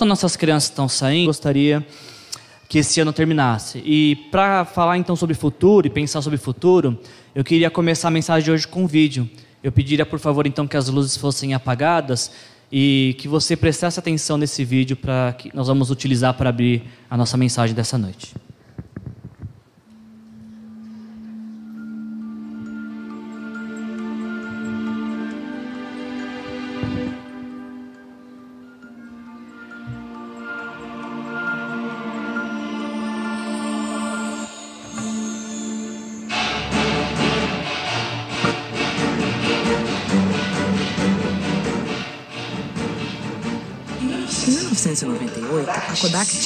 enquanto nossas crianças estão saindo, gostaria que esse ano terminasse. E para falar então sobre futuro e pensar sobre futuro, eu queria começar a mensagem de hoje com um vídeo. Eu pediria, por favor, então que as luzes fossem apagadas e que você prestasse atenção nesse vídeo para que nós vamos utilizar para abrir a nossa mensagem dessa noite.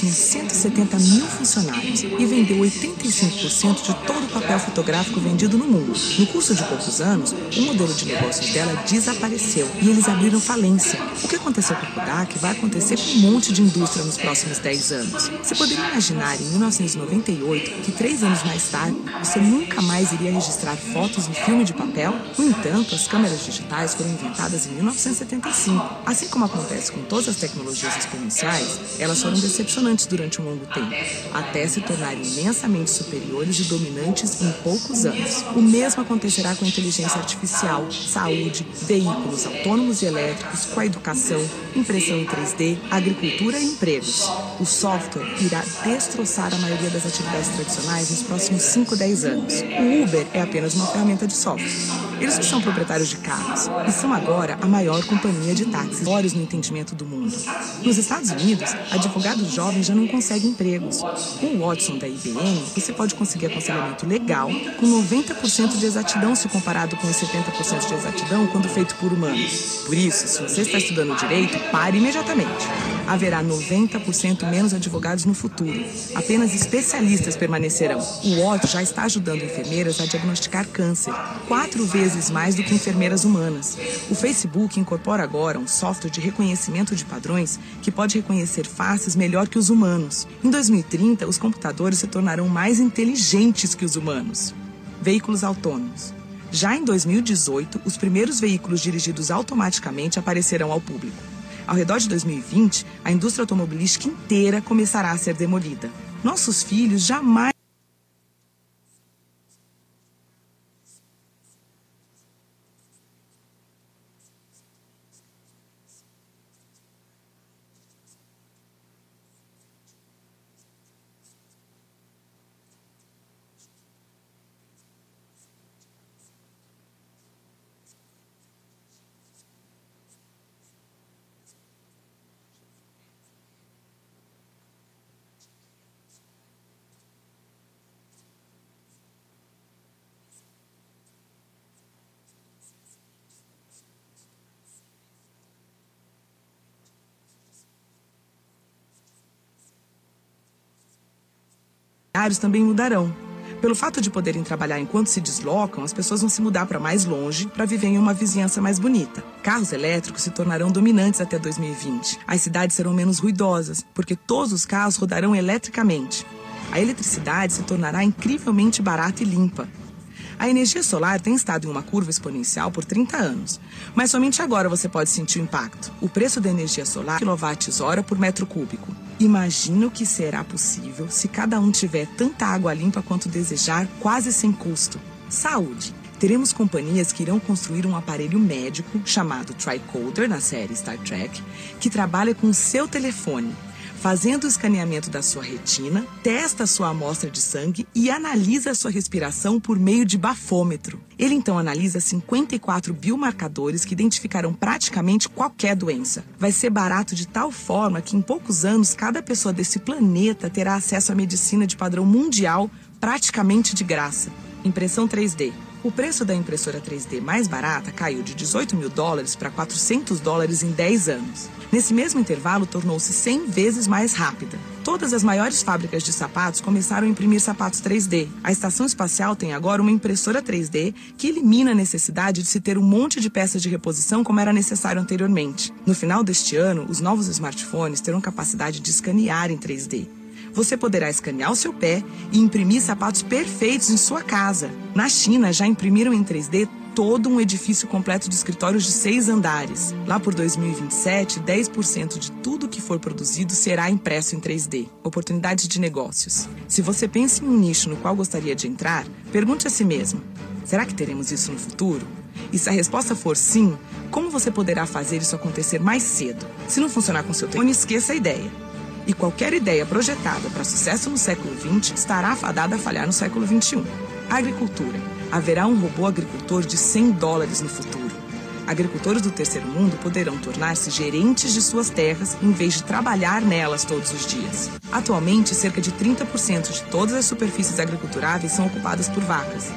Tinha 170 mil funcionários e vendeu 85% de todo o papel fotográfico vendido no mundo. No curso de poucos anos, o modelo de negócios dela desapareceu e eles abriram falência. O que aconteceu com Kodak vai acontecer com um monte de indústria nos próximos 10 anos. Você poderia imaginar em 1998 que três anos mais tarde você nunca mais iria registrar fotos em filme de papel? No entanto, as câmeras digitais foram inventadas em 1975. Assim como acontece com todas as tecnologias exponenciais, elas foram decepcionantes durante um longo tempo, até se tornarem imensamente superiores e dominantes em poucos anos. O mesmo acontecerá com a inteligência artificial, saúde, veículos autônomos e elétricos, com a educação, impressão em 3D, agricultura e empregos. O software irá destroçar a maioria das atividades tradicionais nos próximos 5, 10 anos. O Uber é apenas uma ferramenta de software. Eles são proprietários de carros e são agora a maior companhia de táxis, olhos no entendimento do mundo. Nos Estados Unidos, advogados jovens já não conseguem empregos. Com o Watson da IBM, você pode conseguir aconselhamento legal com 90% de exatidão se comparado com os 70% de exatidão quando feito por humanos. Por isso, se você está estudando direito, pare imediatamente. Haverá 90% menos advogados no futuro. Apenas especialistas permanecerão. O Watson já está ajudando enfermeiras a diagnosticar câncer, quatro vezes mais do que enfermeiras humanas. O Facebook incorpora agora um software de reconhecimento de padrões que pode reconhecer faces melhor que os humanos. Em 2030, os computadores se tornarão mais inteligentes que os humanos. Veículos autônomos. Já em 2018, os primeiros veículos dirigidos automaticamente aparecerão ao público. Ao redor de 2020, a indústria automobilística inteira começará a ser demolida. Nossos filhos jamais horários também mudarão. Pelo fato de poderem trabalhar enquanto se deslocam, as pessoas vão se mudar para mais longe para viver em uma vizinhança mais bonita. Carros elétricos se tornarão dominantes até 2020. As cidades serão menos ruidosas, porque todos os carros rodarão eletricamente. A eletricidade se tornará incrivelmente barata e limpa. A energia solar tem estado em uma curva exponencial por 30 anos, mas somente agora você pode sentir o impacto. O preço da energia solar é kWh por metro cúbico. Imagina o que será possível se cada um tiver tanta água limpa quanto desejar, quase sem custo. Saúde. Teremos companhias que irão construir um aparelho médico chamado Tricoder na série Star Trek, que trabalha com o seu telefone fazendo o escaneamento da sua retina, testa a sua amostra de sangue e analisa a sua respiração por meio de bafômetro. Ele então analisa 54 biomarcadores que identificarão praticamente qualquer doença. Vai ser barato de tal forma que em poucos anos cada pessoa desse planeta terá acesso à medicina de padrão mundial praticamente de graça. Impressão 3D. O preço da impressora 3D mais barata caiu de 18 mil dólares para 400 dólares em 10 anos. Nesse mesmo intervalo, tornou-se 100 vezes mais rápida. Todas as maiores fábricas de sapatos começaram a imprimir sapatos 3D. A estação espacial tem agora uma impressora 3D que elimina a necessidade de se ter um monte de peças de reposição como era necessário anteriormente. No final deste ano, os novos smartphones terão capacidade de escanear em 3D você poderá escanear o seu pé e imprimir sapatos perfeitos em sua casa. Na China, já imprimiram em 3D todo um edifício completo de escritórios de seis andares. Lá por 2027, 10% de tudo que for produzido será impresso em 3D. Oportunidades de negócios. Se você pensa em um nicho no qual gostaria de entrar, pergunte a si mesmo: será que teremos isso no futuro? E se a resposta for sim, como você poderá fazer isso acontecer mais cedo? Se não funcionar com seu telefone, esqueça a ideia. E qualquer ideia projetada para sucesso no século XX estará fadada a falhar no século XXI. Agricultura. Haverá um robô agricultor de 100 dólares no futuro. Agricultores do terceiro mundo poderão tornar-se gerentes de suas terras em vez de trabalhar nelas todos os dias. Atualmente, cerca de 30% de todas as superfícies agriculturáveis são ocupadas por vacas.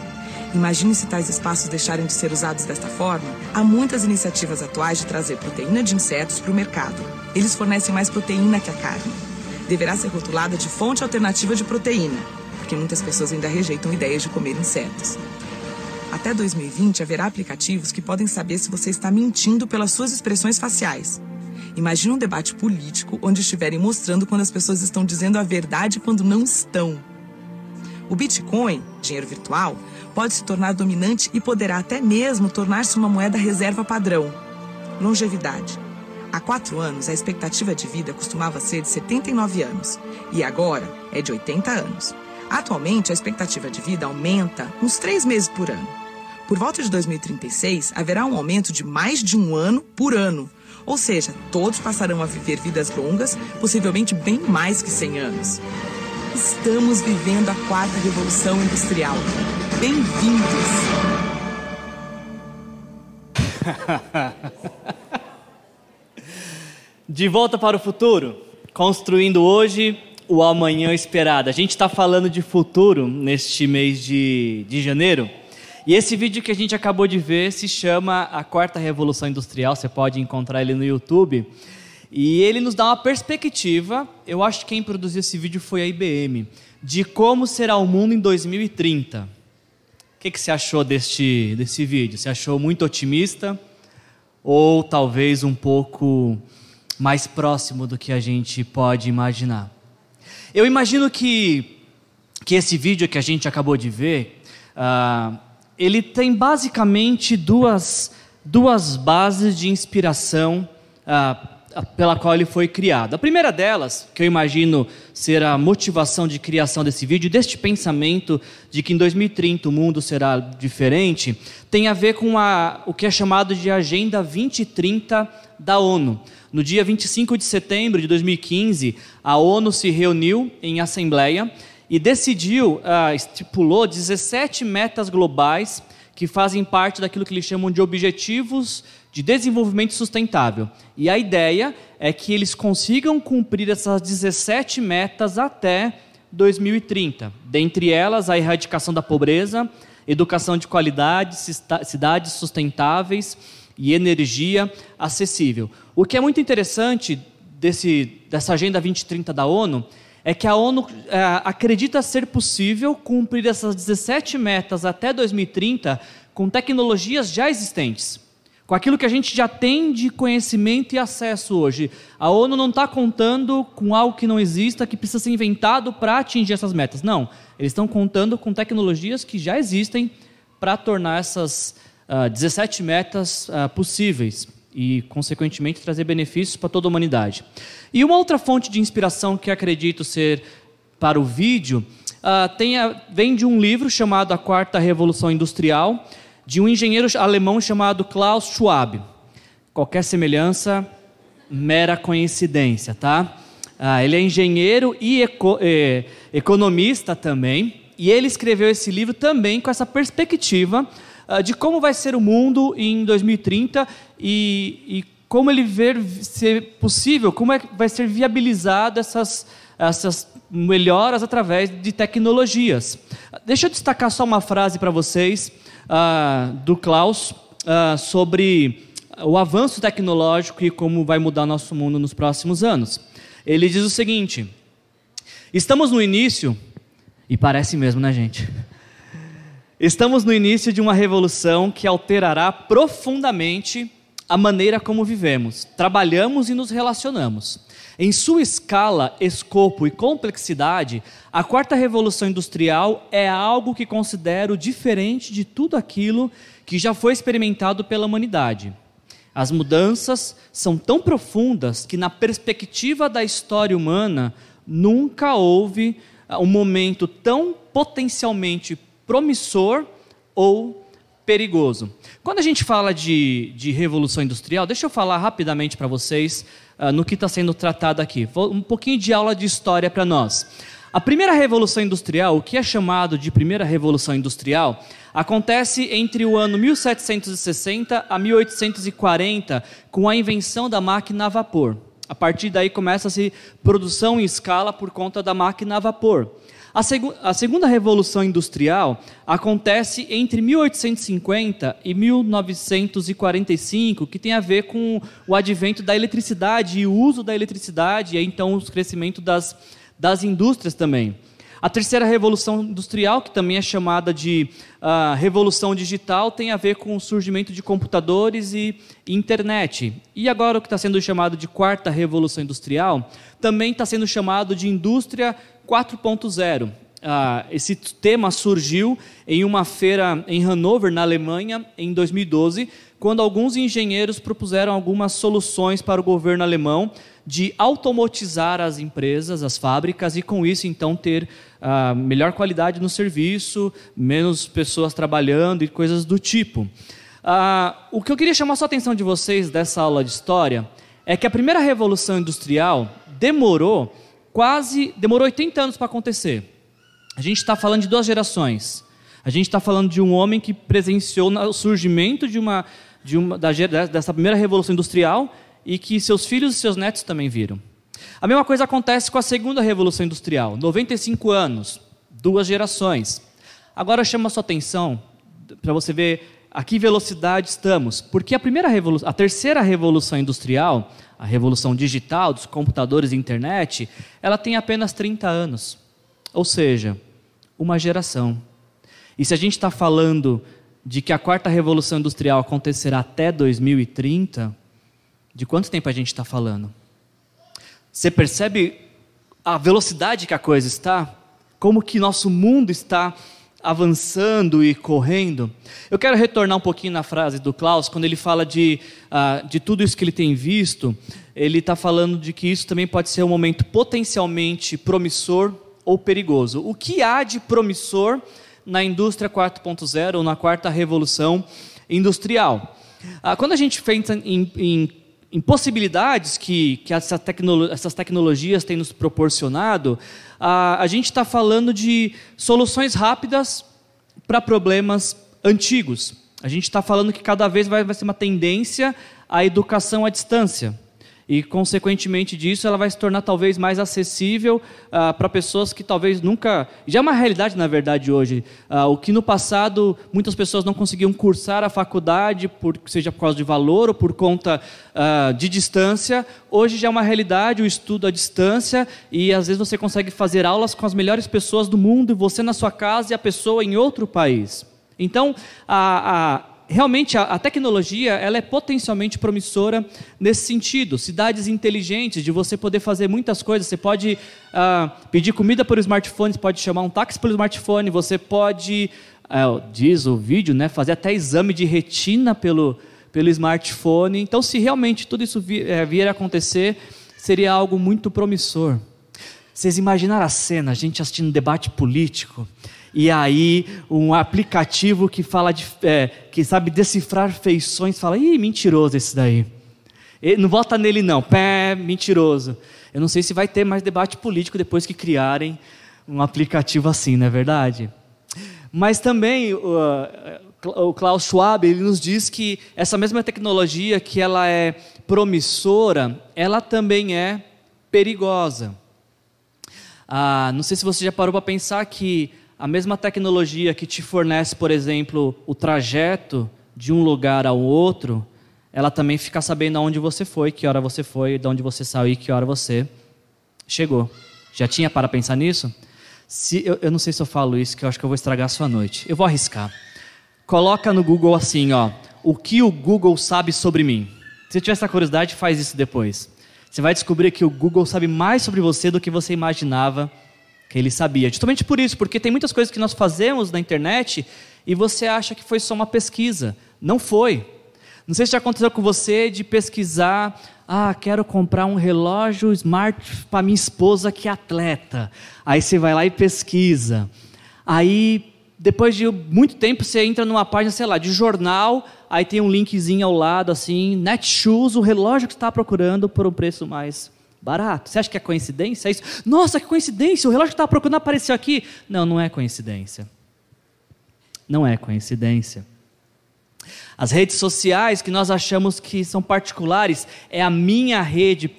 Imagine se tais espaços deixarem de ser usados desta forma. Há muitas iniciativas atuais de trazer proteína de insetos para o mercado. Eles fornecem mais proteína que a carne. Deverá ser rotulada de fonte alternativa de proteína, porque muitas pessoas ainda rejeitam ideias de comer insetos. Até 2020 haverá aplicativos que podem saber se você está mentindo pelas suas expressões faciais. Imagine um debate político onde estiverem mostrando quando as pessoas estão dizendo a verdade quando não estão. O Bitcoin, dinheiro virtual, pode se tornar dominante e poderá até mesmo tornar-se uma moeda reserva padrão. Longevidade. Há quatro anos, a expectativa de vida costumava ser de 79 anos e agora é de 80 anos. Atualmente, a expectativa de vida aumenta uns três meses por ano. Por volta de 2036, haverá um aumento de mais de um ano por ano. Ou seja, todos passarão a viver vidas longas, possivelmente bem mais que 100 anos. Estamos vivendo a quarta revolução industrial. Bem-vindos! De volta para o futuro, construindo hoje o amanhã esperado. A gente está falando de futuro neste mês de, de janeiro. E esse vídeo que a gente acabou de ver se chama A Quarta Revolução Industrial. Você pode encontrar ele no YouTube. E ele nos dá uma perspectiva. Eu acho que quem produziu esse vídeo foi a IBM, de como será o mundo em 2030. O que, que você achou deste, desse vídeo? Você achou muito otimista? Ou talvez um pouco mais próximo do que a gente pode imaginar? Eu imagino que, que esse vídeo que a gente acabou de ver, uh, ele tem basicamente duas, duas bases de inspiração uh, pela qual ele foi criado. A primeira delas, que eu imagino ser a motivação de criação desse vídeo, deste pensamento de que em 2030 o mundo será diferente, tem a ver com a, o que é chamado de Agenda 2030 da ONU. No dia 25 de setembro de 2015, a ONU se reuniu em assembleia e decidiu, uh, estipulou 17 metas globais que fazem parte daquilo que eles chamam de objetivos de desenvolvimento sustentável. E a ideia é que eles consigam cumprir essas 17 metas até 2030. Dentre elas, a erradicação da pobreza, educação de qualidade, cidades sustentáveis e energia acessível. O que é muito interessante desse, dessa Agenda 2030 da ONU é que a ONU é, acredita ser possível cumprir essas 17 metas até 2030 com tecnologias já existentes, com aquilo que a gente já tem de conhecimento e acesso hoje. A ONU não está contando com algo que não exista, que precisa ser inventado para atingir essas metas. Não, eles estão contando com tecnologias que já existem para tornar essas uh, ah, 17 metas uh, possíveis e, consequentemente, trazer benefícios para toda a humanidade. E uma outra fonte de inspiração que acredito ser para o vídeo uh, a, vem de um livro chamado A Quarta Revolução Industrial, de um engenheiro alemão chamado Klaus Schwab. Qualquer semelhança, mera coincidência, tá? Uh, ele é engenheiro e eco, eh, economista também, e ele escreveu esse livro também com essa perspectiva uh, de como vai ser o mundo em 2030 e, e como ele ver ser possível, como é que vai ser viabilizado essas, essas melhoras através de tecnologias. Deixa eu destacar só uma frase para vocês uh, do Klaus uh, sobre o avanço tecnológico e como vai mudar nosso mundo nos próximos anos. Ele diz o seguinte: estamos no início, e parece mesmo, né, gente? Estamos no início de uma revolução que alterará profundamente a maneira como vivemos, trabalhamos e nos relacionamos. Em sua escala, escopo e complexidade, a quarta revolução industrial é algo que considero diferente de tudo aquilo que já foi experimentado pela humanidade. As mudanças são tão profundas que, na perspectiva da história humana, nunca houve ah, um momento tão potencialmente promissor ou perigoso. Quando a gente fala de, de revolução industrial, deixa eu falar rapidamente para vocês uh, no que está sendo tratado aqui. Um pouquinho de aula de história para nós. A primeira revolução industrial, o que é chamado de primeira revolução industrial, acontece entre o ano 1760 a 1840, com a invenção da máquina a vapor. A partir daí começa-se produção em escala por conta da máquina a vapor. A, a, segunda revolução industrial acontece entre 1850 e 1945, que tem a ver com o advento da eletricidade e o uso da eletricidade, e aí, então o crescimento das, das indústrias também. A terceira revolução industrial, que também é chamada de uh, revolução digital, tem a ver com o surgimento de computadores e internet. E agora o que está sendo chamado de quarta revolução industrial, também está sendo chamado de indústria 4.0. Ah, esse tema surgiu em uma feira em Hannover, na Alemanha, em 2012, quando alguns engenheiros propuseram algumas soluções para o governo alemão de automatizar as empresas, as fábricas, e com isso então ter ah, melhor qualidade no serviço, menos pessoas trabalhando e coisas do tipo. Ah, o que eu queria chamar a atenção de vocês dessa aula de história é que a primeira revolução industrial demorou quase demorou 80 anos para acontecer. A gente está falando de duas gerações. A gente está falando de um homem que presenciou o surgimento de uma, de uma da, dessa primeira revolução industrial e que seus filhos e seus netos também viram. A mesma coisa acontece com a segunda revolução industrial, 95 anos, duas gerações. Agora chama a sua atenção para você ver a que velocidade estamos, porque a primeira revolução, a terceira revolução industrial, a revolução digital dos computadores e internet, ela tem apenas 30 anos. Ou seja, uma geração. E se a gente está falando de que a quarta revolução industrial acontecerá até 2030, de quanto tempo a gente está falando? Você percebe a velocidade que a coisa está? Como que nosso mundo está avançando e correndo. Eu quero retornar um pouquinho na frase do Klaus, quando ele fala de, uh, de tudo isso que ele tem visto, ele está falando de que isso também pode ser um momento potencialmente promissor ou perigoso. O que há de promissor na indústria 4.0 ou na quarta revolução industrial? Uh, quando a gente pensa em, em possibilidades que, que essa tecno, essas tecnologias têm nos proporcionado, a, a gente está falando de soluções rápidas para problemas antigos. A gente está falando que cada vez vai, vai ser uma tendência à educação à distância e, consequentemente disso, ela vai se tornar talvez mais acessível ah, para pessoas que talvez nunca. Já é uma realidade, na verdade, hoje. Ah, o que no passado muitas pessoas não conseguiam cursar a faculdade, por, seja por causa de valor ou por conta ah, de distância, hoje já é uma realidade o estudo à distância e às vezes você consegue fazer aulas com as melhores pessoas do mundo, você na sua casa e a pessoa em outro país. Então, a, a realmente a, a, tecnologia ela é potencialmente promissora nesse sentido. Cidades inteligentes, de você poder fazer muitas coisas. Você pode uh, pedir comida por smartphone, você pode chamar um táxi pelo smartphone, você pode, uh, diz o vídeo, né, fazer até exame de retina pelo, pelo smartphone. Então, se realmente tudo isso é, vier a acontecer, seria algo muito promissor. Vocês imaginaram a cena, a gente assistindo um debate político, e aí um aplicativo que fala de, é, que sabe decifrar feições fala, ih, mentiroso esse daí. Ele, não vota nele não, pé, mentiroso. Eu não sei se vai ter mais debate político depois que criarem um aplicativo assim, não é verdade? Mas também o Klaus Schwab ele nos diz que essa mesma tecnologia que ela é promissora, ela também é perigosa. Ah, não sei se você já parou para pensar que a mesma tecnologia que te fornece, por exemplo, o trajeto de um lugar ao outro, ela também fica sabendo aonde você foi, que hora você foi, de onde você saiu e que hora você chegou. Já tinha para pensar nisso? Se, eu, eu não sei se eu falo isso, que eu acho que eu vou estragar a sua noite. Eu vou arriscar. Coloca no Google assim, ó, o que o Google sabe sobre mim. Se tiver essa curiosidade, faz isso depois. Você vai descobrir que o Google sabe mais sobre você do que você imaginava ele sabia. Justamente por isso, porque tem muitas coisas que nós fazemos na internet e você acha que foi só uma pesquisa. Não foi. Não sei se já aconteceu com você de pesquisar, ah, quero comprar um relógio smart para minha esposa que é atleta. Aí você vai lá e pesquisa. Aí, depois de muito tempo, você entra numa página, sei lá, de jornal, aí tem um linkzinho ao lado, assim, Netshoes, o relógio que você está procurando por um preço mais barato. Você acha que é coincidência? É isso? Nossa, que coincidência! O relógio que estava procurando apareceu aqui. Não, não é coincidência. Não é coincidência. As redes sociais que nós achamos que são particulares é a minha rede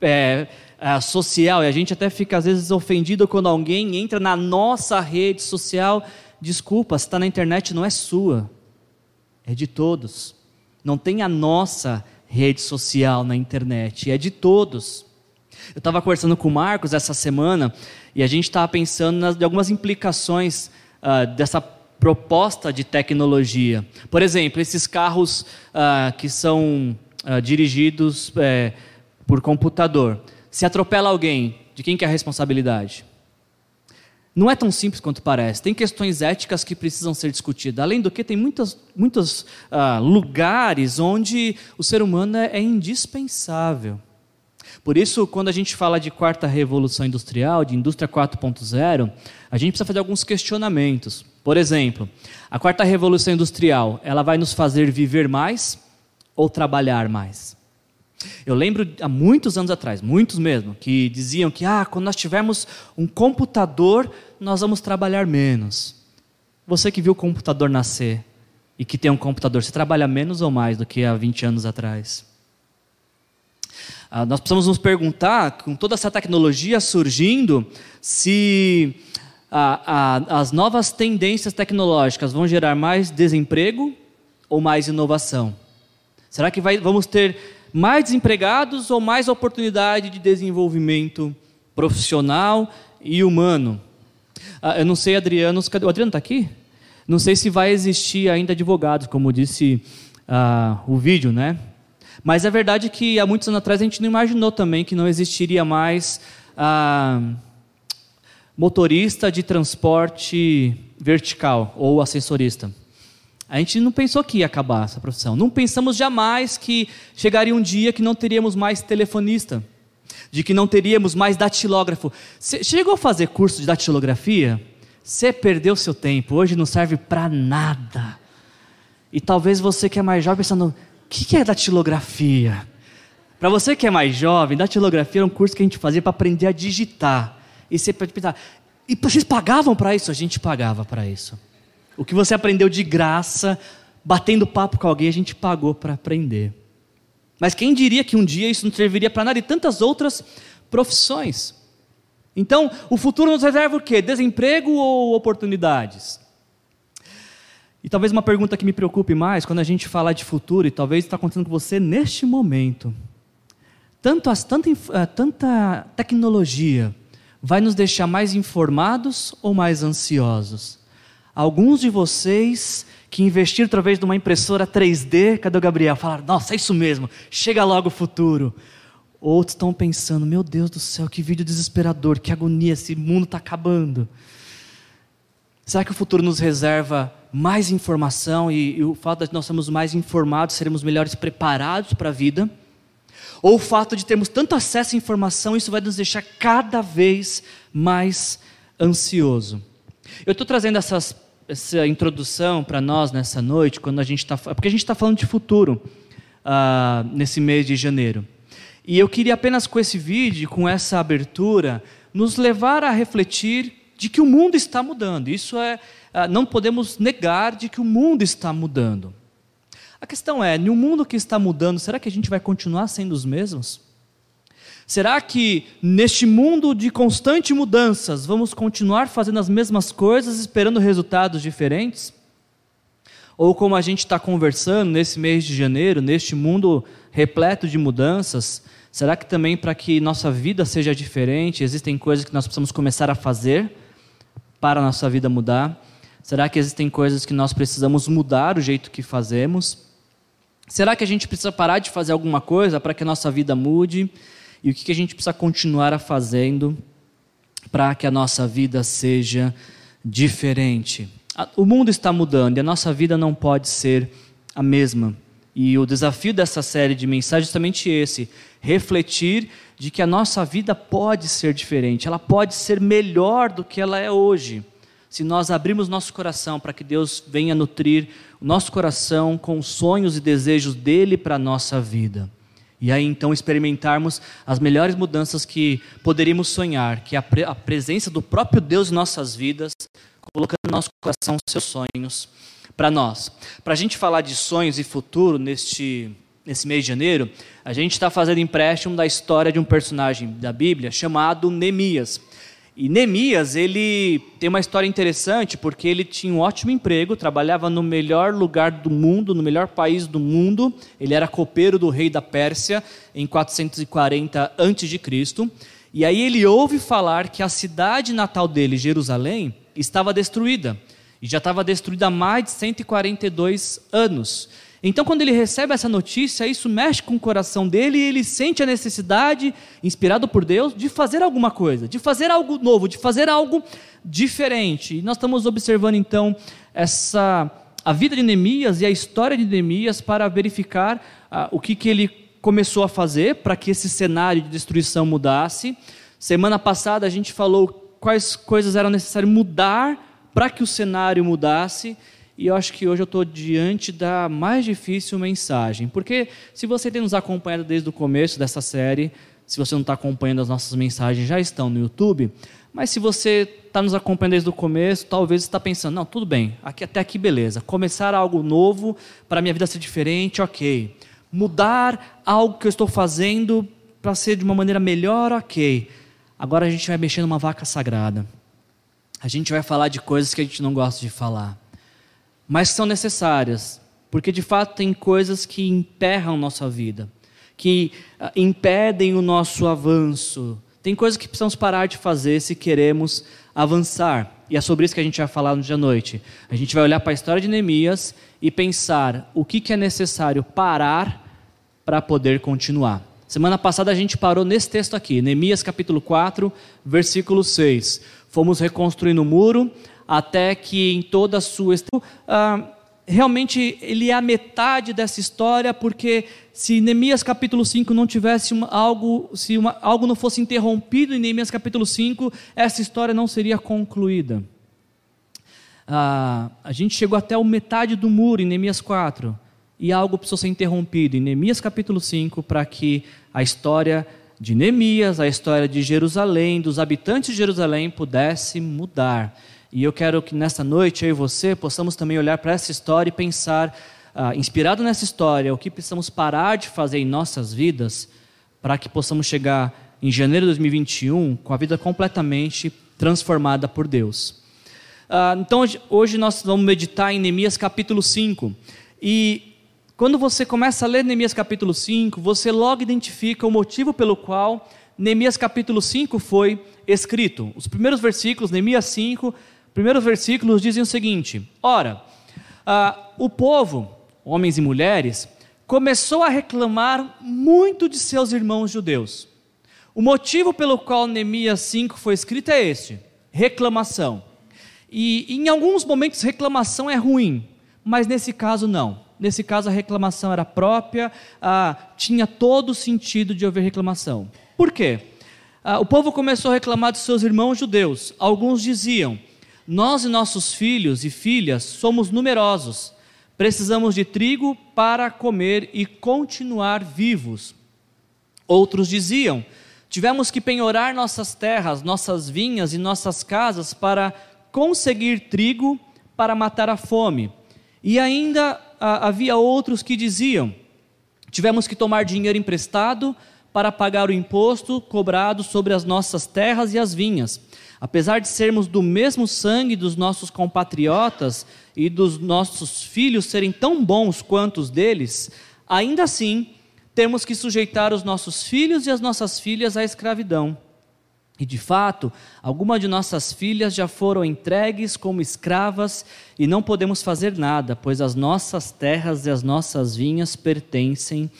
é, é, social e a gente até fica às vezes ofendido quando alguém entra na nossa rede social. Desculpa, está na internet não é sua, é de todos. Não tem a nossa rede social na internet, é de todos. Eu estava conversando com o Marcos essa semana e a gente estava pensando nas, em algumas implicações uh, dessa proposta de tecnologia. Por exemplo, esses carros uh, que são uh, dirigidos uh, por computador. Se atropela alguém, de quem que é a responsabilidade? Não é tão simples quanto parece. Tem questões éticas que precisam ser discutidas. Além do que, tem muitos, muitos lugares onde o ser humano é, é indispensável. Por isso, quando a gente fala de quarta revolução industrial, de indústria 4.0, a gente precisa fazer alguns questionamentos. Por exemplo, a quarta revolução industrial, ela vai nos fazer viver mais ou trabalhar mais? Eu lembro há muitos anos atrás, muitos mesmo, que diziam que ah, quando nós tivermos um computador, nós vamos trabalhar menos. Você que viu o computador nascer e que tem um computador, você trabalha menos ou mais do que há 20 anos atrás? Ah, nós precisamos nos perguntar, com toda essa tecnologia surgindo, se ah, ah, as novas tendências tecnológicas vão gerar mais desemprego ou mais inovação? Será que vai, vamos ter mais desempregados ou mais oportunidade de desenvolvimento profissional e humano? eu não sei, Adriano, o Adriano está aqui? Não sei se vai existir ainda advogados, como disse o vídeo, né? Mas é verdade que há muitos anos atrás a gente não imaginou também que não existiria mais ah, motorista de transporte vertical ou ascensorista. A gente não pensou que ia acabar essa profissão. Não pensamos jamais que chegaria um dia que não teríamos mais telefonista, de que não teríamos mais datilógrafo. Chegou a fazer curso de datilografia? Você perdeu seu tempo. Hoje não serve para nada. E talvez você que é mais jovem pensando, o que é datilografia? Para você que é mais jovem, datilografia era um curso que a gente fazia para aprender a digitar. E você pensar, e vocês pagavam para isso? A gente pagava para isso. O que você aprendeu de graça, batendo papo com alguém, a gente pagou para aprender. Mas quem diria que um dia isso não serviria para nada e tantas outras profissões? Então, o futuro nos reserva o quê? Desemprego ou oportunidades? E talvez uma pergunta que me preocupe mais, quando a gente fala de futuro, e talvez está acontecendo com você neste momento. Tanto as, tanta, eh, tanta tecnologia vai nos deixar mais informados ou mais ansiosos? Alguns de vocês que investiram através de uma impressora 3D, cadê o Gabriel? Falaram, nossa, é isso mesmo, chega logo o futuro. Outros estão pensando, meu Deus do céu, que vídeo desesperador, que agonia, esse mundo está acabando. Será que o futuro nos reserva mais informação e, e o fato de nós sermos mais informados, seremos melhores preparados para a vida? Ou o fato de termos tanto acesso à informação, isso vai nos deixar cada vez mais ansioso? Eu estou trazendo essas, essa introdução para nós nessa noite, quando a gente está, porque a gente está falando de futuro uh, nesse mês de janeiro. E eu queria apenas com esse vídeo, com essa abertura, nos levar a refletir de que o mundo está mudando. Isso é, ah, não podemos negar de que o mundo está mudando. A questão é, no mundo que está mudando, será que a gente vai continuar sendo os mesmos? Será que neste mundo de constante mudanças vamos continuar fazendo as mesmas coisas esperando resultados diferentes? Ou como a gente está conversando nesse mês de janeiro, neste mundo repleto de mudanças, será que também para que nossa vida seja diferente, existem coisas que nós precisamos começar a fazer para a nossa vida mudar? Será que existem coisas que nós precisamos mudar o jeito que fazemos? Será que a gente precisa parar de fazer alguma coisa para que a nossa vida mude? E o que a gente precisa continuar a fazendo para que a nossa vida seja diferente? O mundo está mudando e a nossa vida não pode ser a mesma. E o desafio dessa série de mensagens é justamente esse: refletir de que a nossa vida pode ser diferente, ela pode ser melhor do que ela é hoje. Se nós abrirmos nosso coração para que Deus venha nutrir o nosso coração com os sonhos e desejos dele para a nossa vida. E aí então experimentarmos as melhores mudanças que poderíamos sonhar, que é a, pre a presença do próprio Deus em nossas vidas, colocando no nosso coração seus sonhos para nós. Para a gente falar de sonhos e futuro neste, nesse mês de janeiro, a gente está fazendo empréstimo da história de um personagem da Bíblia chamado Neemias. E Neemias, ele tem uma história interessante porque ele tinha um ótimo emprego, trabalhava no melhor lugar do mundo, no melhor país do mundo. Ele era copeiro do rei da Pérsia em 440 a.C. E aí ele ouve falar que a cidade natal dele, Jerusalém, estava destruída e já estava destruída há mais de 142 anos. Então, quando ele recebe essa notícia, isso mexe com o coração dele e ele sente a necessidade, inspirado por Deus, de fazer alguma coisa, de fazer algo novo, de fazer algo diferente. E nós estamos observando então essa a vida de Neemias e a história de Neemias para verificar ah, o que, que ele começou a fazer para que esse cenário de destruição mudasse. Semana passada a gente falou quais coisas eram necessárias mudar para que o cenário mudasse. E eu acho que hoje eu estou diante da mais difícil mensagem. Porque se você tem nos acompanhado desde o começo dessa série, se você não está acompanhando as nossas mensagens, já estão no YouTube. Mas se você está nos acompanhando desde o começo, talvez está pensando, não, tudo bem, aqui, até aqui beleza. Começar algo novo para minha vida ser diferente, ok. Mudar algo que eu estou fazendo para ser de uma maneira melhor, ok. Agora a gente vai mexer numa vaca sagrada a gente vai falar de coisas que a gente não gosta de falar, mas são necessárias, porque de fato tem coisas que emperram nossa vida, que uh, impedem o nosso avanço. Tem coisas que precisamos parar de fazer se queremos avançar. E é sobre isso que a gente vai falar no dia à noite. A gente vai olhar para a história de Neemias e pensar o que, que é necessário parar para poder continuar. Semana passada a gente parou nesse texto aqui, Neemias capítulo 4, versículo 6. Fomos reconstruindo o muro até que em toda a sua. Ah, realmente ele é a metade dessa história, porque se Neemias capítulo 5 não tivesse uma, algo, se uma, algo não fosse interrompido em Neemias capítulo 5, essa história não seria concluída. Ah, a gente chegou até a metade do muro em Neemias 4, e algo precisou ser interrompido em Neemias capítulo 5 para que a história de Neemias, a história de Jerusalém, dos habitantes de Jerusalém pudesse mudar. E eu quero que nesta noite eu e você possamos também olhar para essa história e pensar, ah, inspirado nessa história, o que precisamos parar de fazer em nossas vidas para que possamos chegar em janeiro de 2021 com a vida completamente transformada por Deus. Ah, então hoje nós vamos meditar em Neemias capítulo 5. E quando você começa a ler Neemias capítulo 5, você logo identifica o motivo pelo qual Neemias capítulo 5 foi escrito. Os primeiros versículos, Neemias 5, primeiros versículos dizem o seguinte: Ora, ah, o povo, homens e mulheres, começou a reclamar muito de seus irmãos judeus. O motivo pelo qual Neemias 5 foi escrito é este: reclamação. E em alguns momentos reclamação é ruim, mas nesse caso não. Nesse caso, a reclamação era própria, ah, tinha todo o sentido de haver reclamação. Por quê? Ah, o povo começou a reclamar dos seus irmãos judeus. Alguns diziam: Nós e nossos filhos e filhas somos numerosos, precisamos de trigo para comer e continuar vivos. Outros diziam: Tivemos que penhorar nossas terras, nossas vinhas e nossas casas para conseguir trigo para matar a fome. E ainda havia outros que diziam: tivemos que tomar dinheiro emprestado para pagar o imposto cobrado sobre as nossas terras e as vinhas. Apesar de sermos do mesmo sangue dos nossos compatriotas e dos nossos filhos serem tão bons quanto os deles, ainda assim temos que sujeitar os nossos filhos e as nossas filhas à escravidão. E de fato, algumas de nossas filhas já foram entregues como escravas e não podemos fazer nada, pois as nossas terras e as nossas vinhas pertencem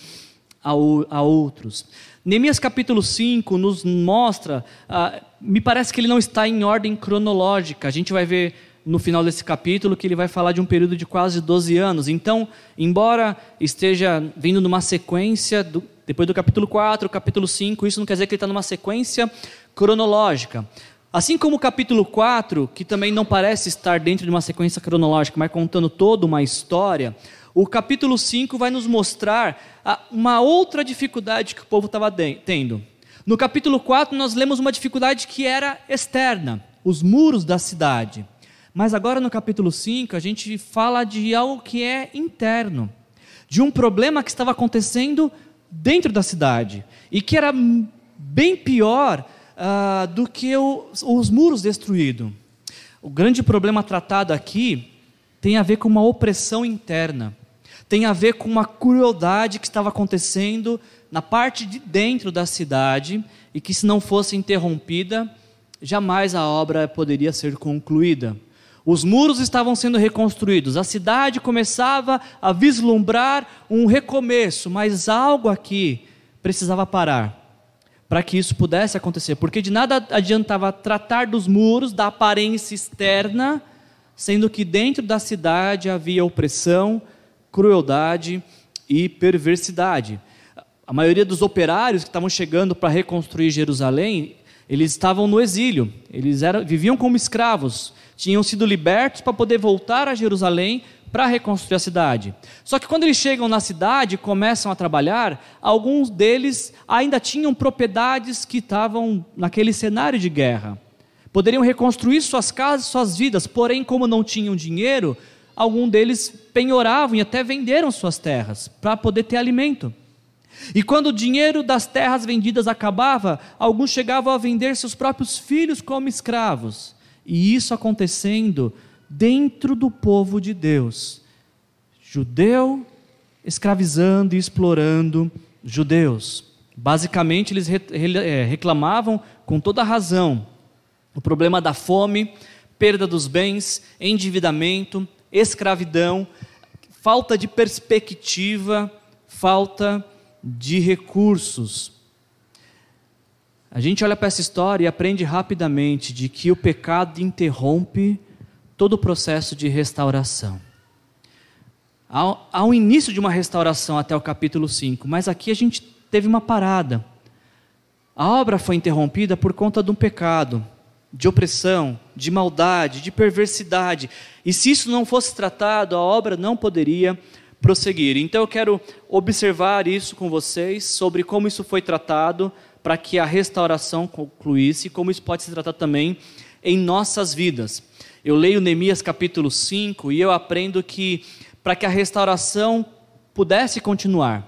a, a outros. Neemias capítulo 5 nos mostra, ah, me parece que ele não está em ordem cronológica, a gente vai ver no final desse capítulo que ele vai falar de um período de quase 12 anos. Então, embora esteja vindo numa sequência, do, depois do capítulo 4, capítulo 5, isso não quer dizer que ele está numa sequência cronológica. Assim como o capítulo 4, que também não parece estar dentro de uma sequência cronológica, mas contando toda uma história, o capítulo 5 vai nos mostrar uma outra dificuldade que o povo estava tendo. No capítulo 4, nós lemos uma dificuldade que era externa, os muros da cidade. Mas agora no capítulo 5, a gente fala de algo que é interno, de um problema que estava acontecendo dentro da cidade e que era bem pior ah, do que o, os muros destruídos. O grande problema tratado aqui tem a ver com uma opressão interna, tem a ver com uma crueldade que estava acontecendo na parte de dentro da cidade e que, se não fosse interrompida, jamais a obra poderia ser concluída. Os muros estavam sendo reconstruídos, a cidade começava a vislumbrar um recomeço, mas algo aqui precisava parar para que isso pudesse acontecer, porque de nada adiantava tratar dos muros, da aparência externa, sendo que dentro da cidade havia opressão, crueldade e perversidade. A maioria dos operários que estavam chegando para reconstruir Jerusalém, eles estavam no exílio, eles eram, viviam como escravos, tinham sido libertos para poder voltar a Jerusalém para reconstruir a cidade. Só que quando eles chegam na cidade começam a trabalhar, alguns deles ainda tinham propriedades que estavam naquele cenário de guerra. Poderiam reconstruir suas casas, suas vidas, porém, como não tinham dinheiro, alguns deles penhoravam e até venderam suas terras para poder ter alimento. E quando o dinheiro das terras vendidas acabava, alguns chegavam a vender seus próprios filhos como escravos. E isso acontecendo dentro do povo de Deus. Judeu escravizando e explorando judeus. Basicamente, eles é, reclamavam com toda razão o problema da fome, perda dos bens, endividamento, escravidão, falta de perspectiva, falta de recursos. A gente olha para essa história e aprende rapidamente de que o pecado interrompe todo o processo de restauração. Há, um início de uma restauração até o capítulo 5, mas aqui a gente teve uma parada. A obra foi interrompida por conta de um pecado, de opressão, de maldade, de perversidade. E se isso não fosse tratado, a obra não poderia prosseguir. Então eu quero observar isso com vocês, sobre como isso foi tratado, para que a restauração concluísse, como isso pode ser tratado também em nossas vidas. Eu leio Neemias capítulo 5 e eu aprendo que para que a restauração pudesse continuar,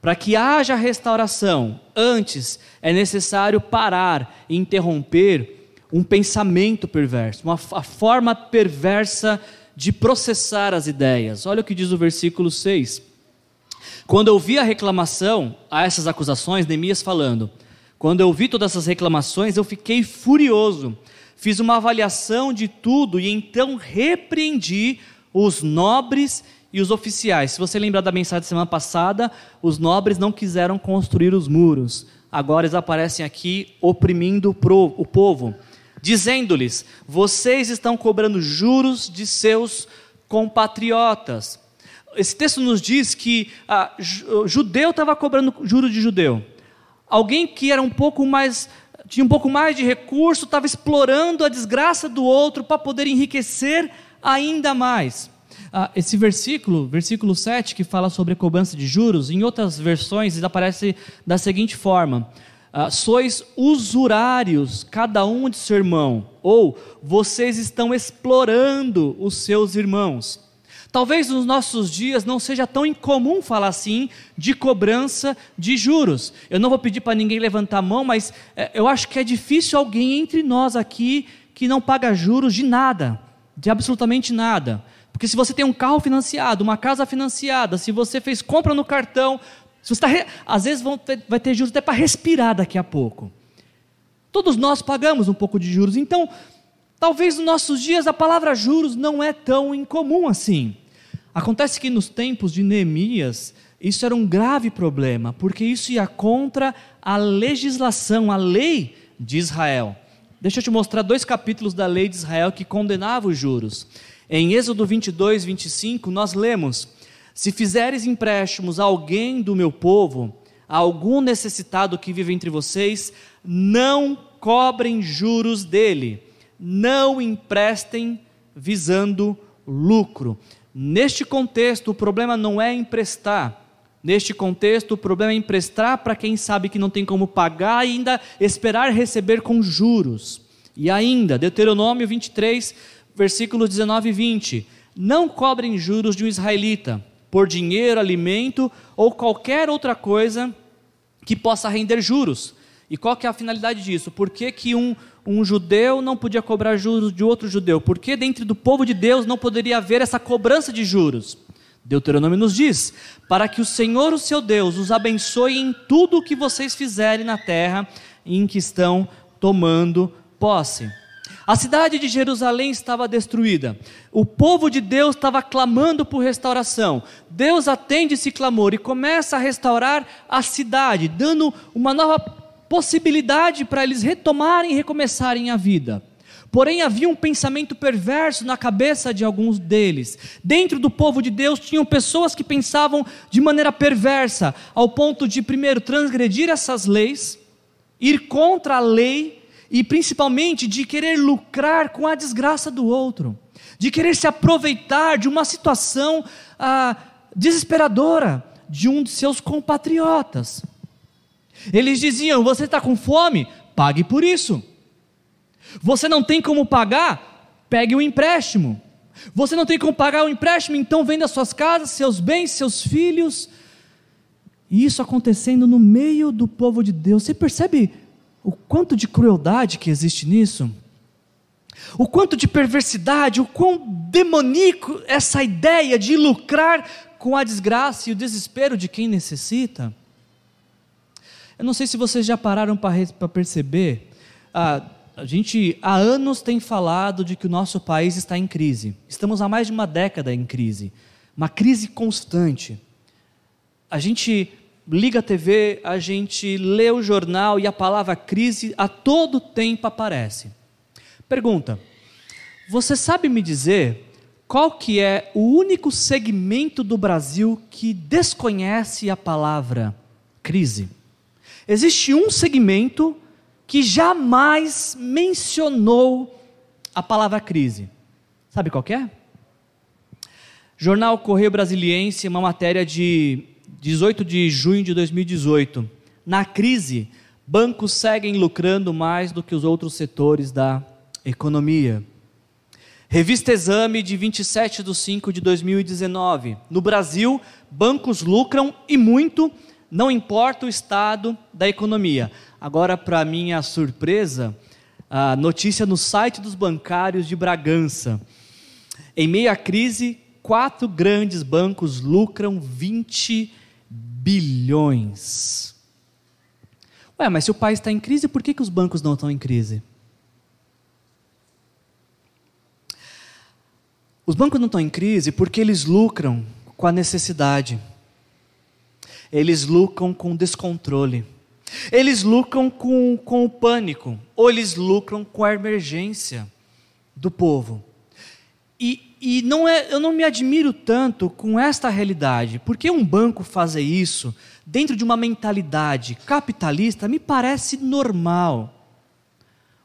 para que haja restauração, antes é necessário parar e interromper um pensamento perverso, uma a forma perversa de processar as ideias. Olha o que diz o versículo 6. Quando eu vi a reclamação a essas acusações, Neemias falando, quando eu vi todas essas reclamações, eu fiquei furioso fiz uma avaliação de tudo e então repreendi os nobres e os oficiais. Se você lembrar da mensagem da semana passada, os nobres não quiseram construir os muros. Agora eles aparecem aqui oprimindo o povo, dizendo-lhes: vocês estão cobrando juros de seus compatriotas. Esse texto nos diz que ah, judeu estava cobrando juros de judeu. Alguém que era um pouco mais tinha um pouco mais de recurso, estava explorando a desgraça do outro para poder enriquecer ainda mais. Ah, esse versículo, versículo 7, que fala sobre a cobrança de juros, em outras versões aparece da seguinte forma: ah, Sois usurários, cada um de seu irmão, ou vocês estão explorando os seus irmãos. Talvez nos nossos dias não seja tão incomum falar assim de cobrança de juros. Eu não vou pedir para ninguém levantar a mão, mas é, eu acho que é difícil alguém entre nós aqui que não paga juros de nada, de absolutamente nada. Porque se você tem um carro financiado, uma casa financiada, se você fez compra no cartão, se você tá às vezes ter, vai ter juros até para respirar daqui a pouco. Todos nós pagamos um pouco de juros. Então, talvez nos nossos dias a palavra juros não é tão incomum assim. Acontece que nos tempos de Neemias, isso era um grave problema, porque isso ia contra a legislação, a lei de Israel. Deixa eu te mostrar dois capítulos da lei de Israel que condenava os juros. Em Êxodo 22, 25, nós lemos: Se fizeres empréstimos a alguém do meu povo, a algum necessitado que vive entre vocês, não cobrem juros dele, não emprestem visando lucro. Neste contexto, o problema não é emprestar. Neste contexto, o problema é emprestar para quem sabe que não tem como pagar e ainda esperar receber com juros. E ainda, Deuteronômio 23, versículos 19 e 20: Não cobrem juros de um israelita por dinheiro, alimento ou qualquer outra coisa que possa render juros. E qual que é a finalidade disso? Por que, que um, um judeu não podia cobrar juros de outro judeu? Por que dentro do povo de Deus não poderia haver essa cobrança de juros? Deuteronômio nos diz: para que o Senhor, o seu Deus, os abençoe em tudo o que vocês fizerem na terra em que estão tomando posse. A cidade de Jerusalém estava destruída. O povo de Deus estava clamando por restauração. Deus atende esse clamor e começa a restaurar a cidade, dando uma nova possibilidade para eles retomarem e recomeçarem a vida. Porém, havia um pensamento perverso na cabeça de alguns deles. Dentro do povo de Deus tinham pessoas que pensavam de maneira perversa, ao ponto de, primeiro, transgredir essas leis, ir contra a lei e principalmente de querer lucrar com a desgraça do outro, de querer se aproveitar de uma situação ah, desesperadora de um de seus compatriotas. Eles diziam: Você está com fome? Pague por isso. Você não tem como pagar? Pegue um empréstimo. Você não tem como pagar o um empréstimo? Então venda suas casas, seus bens, seus filhos. E isso acontecendo no meio do povo de Deus. Você percebe o quanto de crueldade que existe nisso? O quanto de perversidade, o quão demoníaco essa ideia de lucrar com a desgraça e o desespero de quem necessita. Eu não sei se vocês já pararam para perceber, a gente há anos tem falado de que o nosso país está em crise. Estamos há mais de uma década em crise, uma crise constante. A gente liga a TV, a gente lê o jornal e a palavra crise a todo tempo aparece. Pergunta: Você sabe me dizer qual que é o único segmento do Brasil que desconhece a palavra crise? Existe um segmento que jamais mencionou a palavra crise. Sabe qual é? Jornal Correio Brasiliense, uma matéria de 18 de junho de 2018. Na crise, bancos seguem lucrando mais do que os outros setores da economia. Revista Exame de 27 de 5 de 2019. No Brasil, bancos lucram e muito, não importa o estado da economia. Agora, para minha surpresa, a notícia no site dos bancários de Bragança. Em meio à crise, quatro grandes bancos lucram 20 bilhões. Ué, mas se o país está em crise, por que, que os bancos não estão em crise? Os bancos não estão em crise porque eles lucram com a necessidade, eles lucram com descontrole, eles lucram com, com o pânico, ou eles lucram com a emergência do povo. E e não é, eu não me admiro tanto com esta realidade, porque um banco fazer isso dentro de uma mentalidade capitalista me parece normal.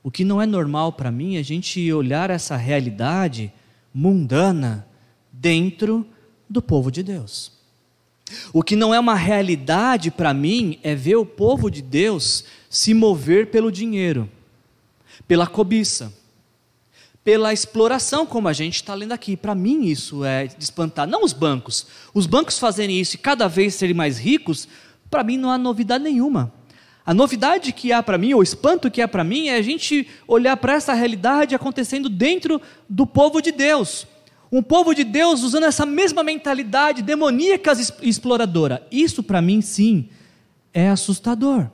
O que não é normal para mim é a gente olhar essa realidade mundana dentro do povo de Deus. O que não é uma realidade para mim é ver o povo de Deus se mover pelo dinheiro, pela cobiça pela exploração, como a gente está lendo aqui. Para mim, isso é de espantar. Não os bancos. Os bancos fazerem isso e cada vez serem mais ricos, para mim não há novidade nenhuma. A novidade que há para mim, ou o espanto que há para mim, é a gente olhar para essa realidade acontecendo dentro do povo de Deus. Um povo de Deus usando essa mesma mentalidade demoníaca e exploradora. Isso para mim, sim, é assustador.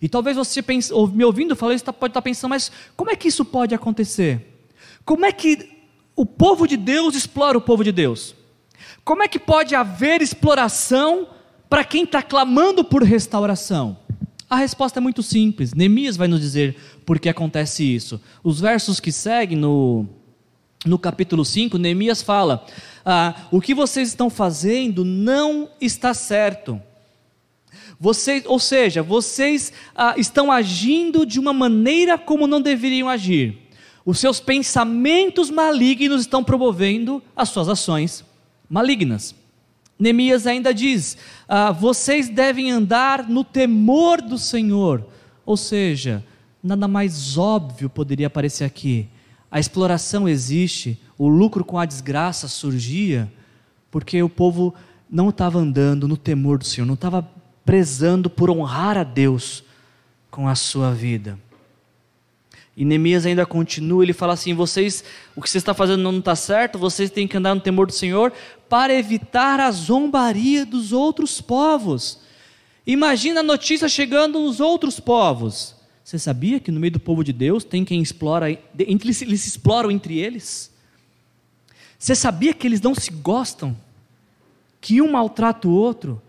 E talvez você pense, me ouvindo falar isso, tá, pode estar tá pensando, mas como é que isso pode acontecer? Como é que o povo de Deus explora o povo de Deus? Como é que pode haver exploração para quem está clamando por restauração? A resposta é muito simples. Neemias vai nos dizer por que acontece isso. Os versos que seguem no, no capítulo 5, Neemias fala: ah, O que vocês estão fazendo não está certo. Vocês, ou seja, vocês ah, estão agindo de uma maneira como não deveriam agir. Os seus pensamentos malignos estão promovendo as suas ações malignas. Neemias ainda diz: ah, vocês devem andar no temor do Senhor. Ou seja, nada mais óbvio poderia aparecer aqui. A exploração existe, o lucro com a desgraça surgia, porque o povo não estava andando no temor do Senhor, não estava prezando por honrar a Deus com a sua vida. E Neemias ainda continua, ele fala assim: vocês, o que você está fazendo não está certo, vocês têm que andar no temor do Senhor para evitar a zombaria dos outros povos. Imagina a notícia chegando nos outros povos. Você sabia que no meio do povo de Deus tem quem explora, eles, eles se exploram entre eles? Você sabia que eles não se gostam? Que um maltrata o outro?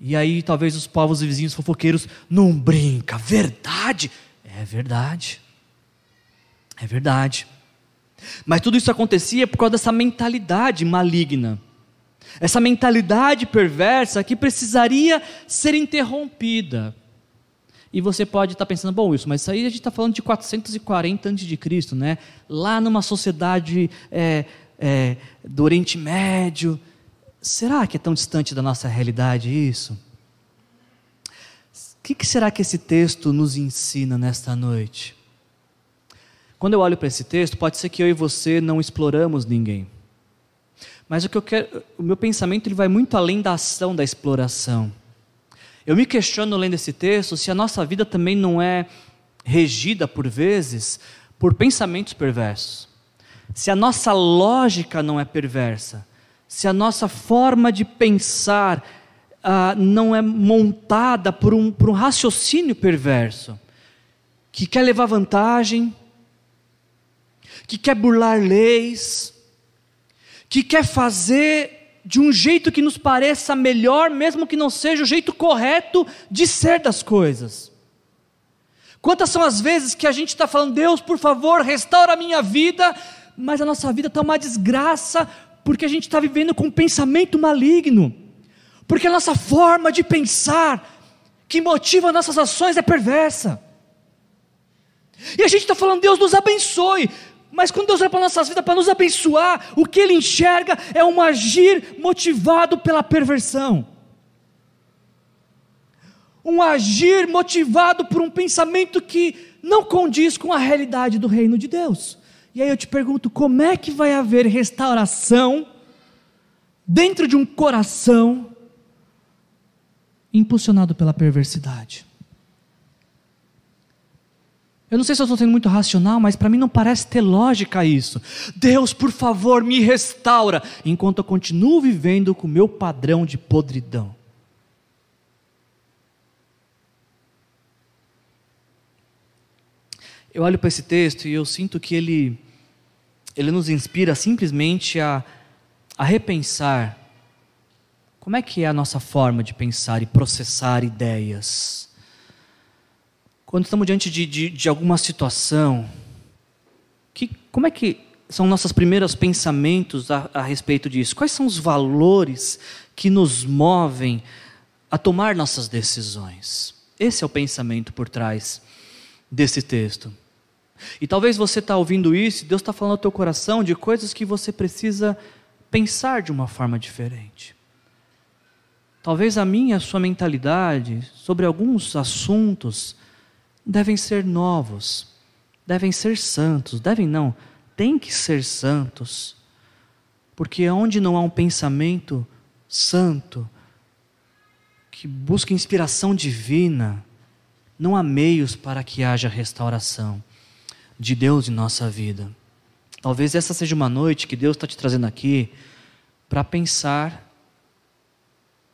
E aí talvez os povos vizinhos fofoqueiros não brinca, verdade? É verdade. É verdade. Mas tudo isso acontecia por causa dessa mentalidade maligna. Essa mentalidade perversa que precisaria ser interrompida. E você pode estar pensando, bom, isso, mas isso aí a gente está falando de 440 a.C., né? Lá numa sociedade é, é, do Oriente Médio. Será que é tão distante da nossa realidade isso? O que, que será que esse texto nos ensina nesta noite? Quando eu olho para esse texto, pode ser que eu e você não exploramos ninguém. Mas o que eu quero, o meu pensamento ele vai muito além da ação da exploração. Eu me questiono lendo esse texto se a nossa vida também não é regida por vezes por pensamentos perversos. Se a nossa lógica não é perversa, se a nossa forma de pensar ah, não é montada por um, por um raciocínio perverso, que quer levar vantagem, que quer burlar leis, que quer fazer de um jeito que nos pareça melhor, mesmo que não seja o jeito correto de ser das coisas. Quantas são as vezes que a gente está falando, Deus, por favor, restaura a minha vida, mas a nossa vida está uma desgraça, porque a gente está vivendo com um pensamento maligno, porque a nossa forma de pensar, que motiva nossas ações, é perversa. E a gente está falando, Deus nos abençoe, mas quando Deus olha para nossas vidas para nos abençoar, o que Ele enxerga é um agir motivado pela perversão. Um agir motivado por um pensamento que não condiz com a realidade do reino de Deus. E aí eu te pergunto: como é que vai haver restauração dentro de um coração impulsionado pela perversidade? Eu não sei se eu estou sendo muito racional, mas para mim não parece ter lógica isso. Deus, por favor, me restaura, enquanto eu continuo vivendo com o meu padrão de podridão. Eu olho para esse texto e eu sinto que ele, ele nos inspira simplesmente a, a repensar como é que é a nossa forma de pensar e processar ideias. Quando estamos diante de, de, de alguma situação, que, como é que são nossos primeiros pensamentos a, a respeito disso? Quais são os valores que nos movem a tomar nossas decisões? Esse é o pensamento por trás desse texto. E talvez você está ouvindo isso, Deus está falando ao teu coração de coisas que você precisa pensar de uma forma diferente. Talvez a minha, a sua mentalidade sobre alguns assuntos devem ser novos, devem ser santos, devem não, tem que ser santos, porque onde não há um pensamento santo, que busca inspiração divina, não há meios para que haja restauração de Deus em nossa vida. Talvez essa seja uma noite que Deus está te trazendo aqui para pensar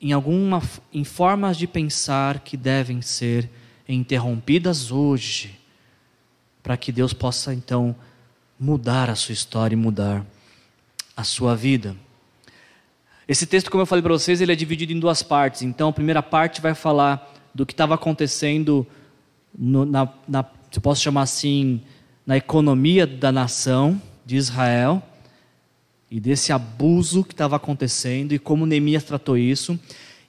em alguma em formas de pensar que devem ser interrompidas hoje, para que Deus possa então mudar a sua história e mudar a sua vida. Esse texto, como eu falei para vocês, ele é dividido em duas partes. Então, a primeira parte vai falar do que estava acontecendo no, na, na, se posso chamar assim, na economia da nação de Israel e desse abuso que estava acontecendo e como Neemias tratou isso.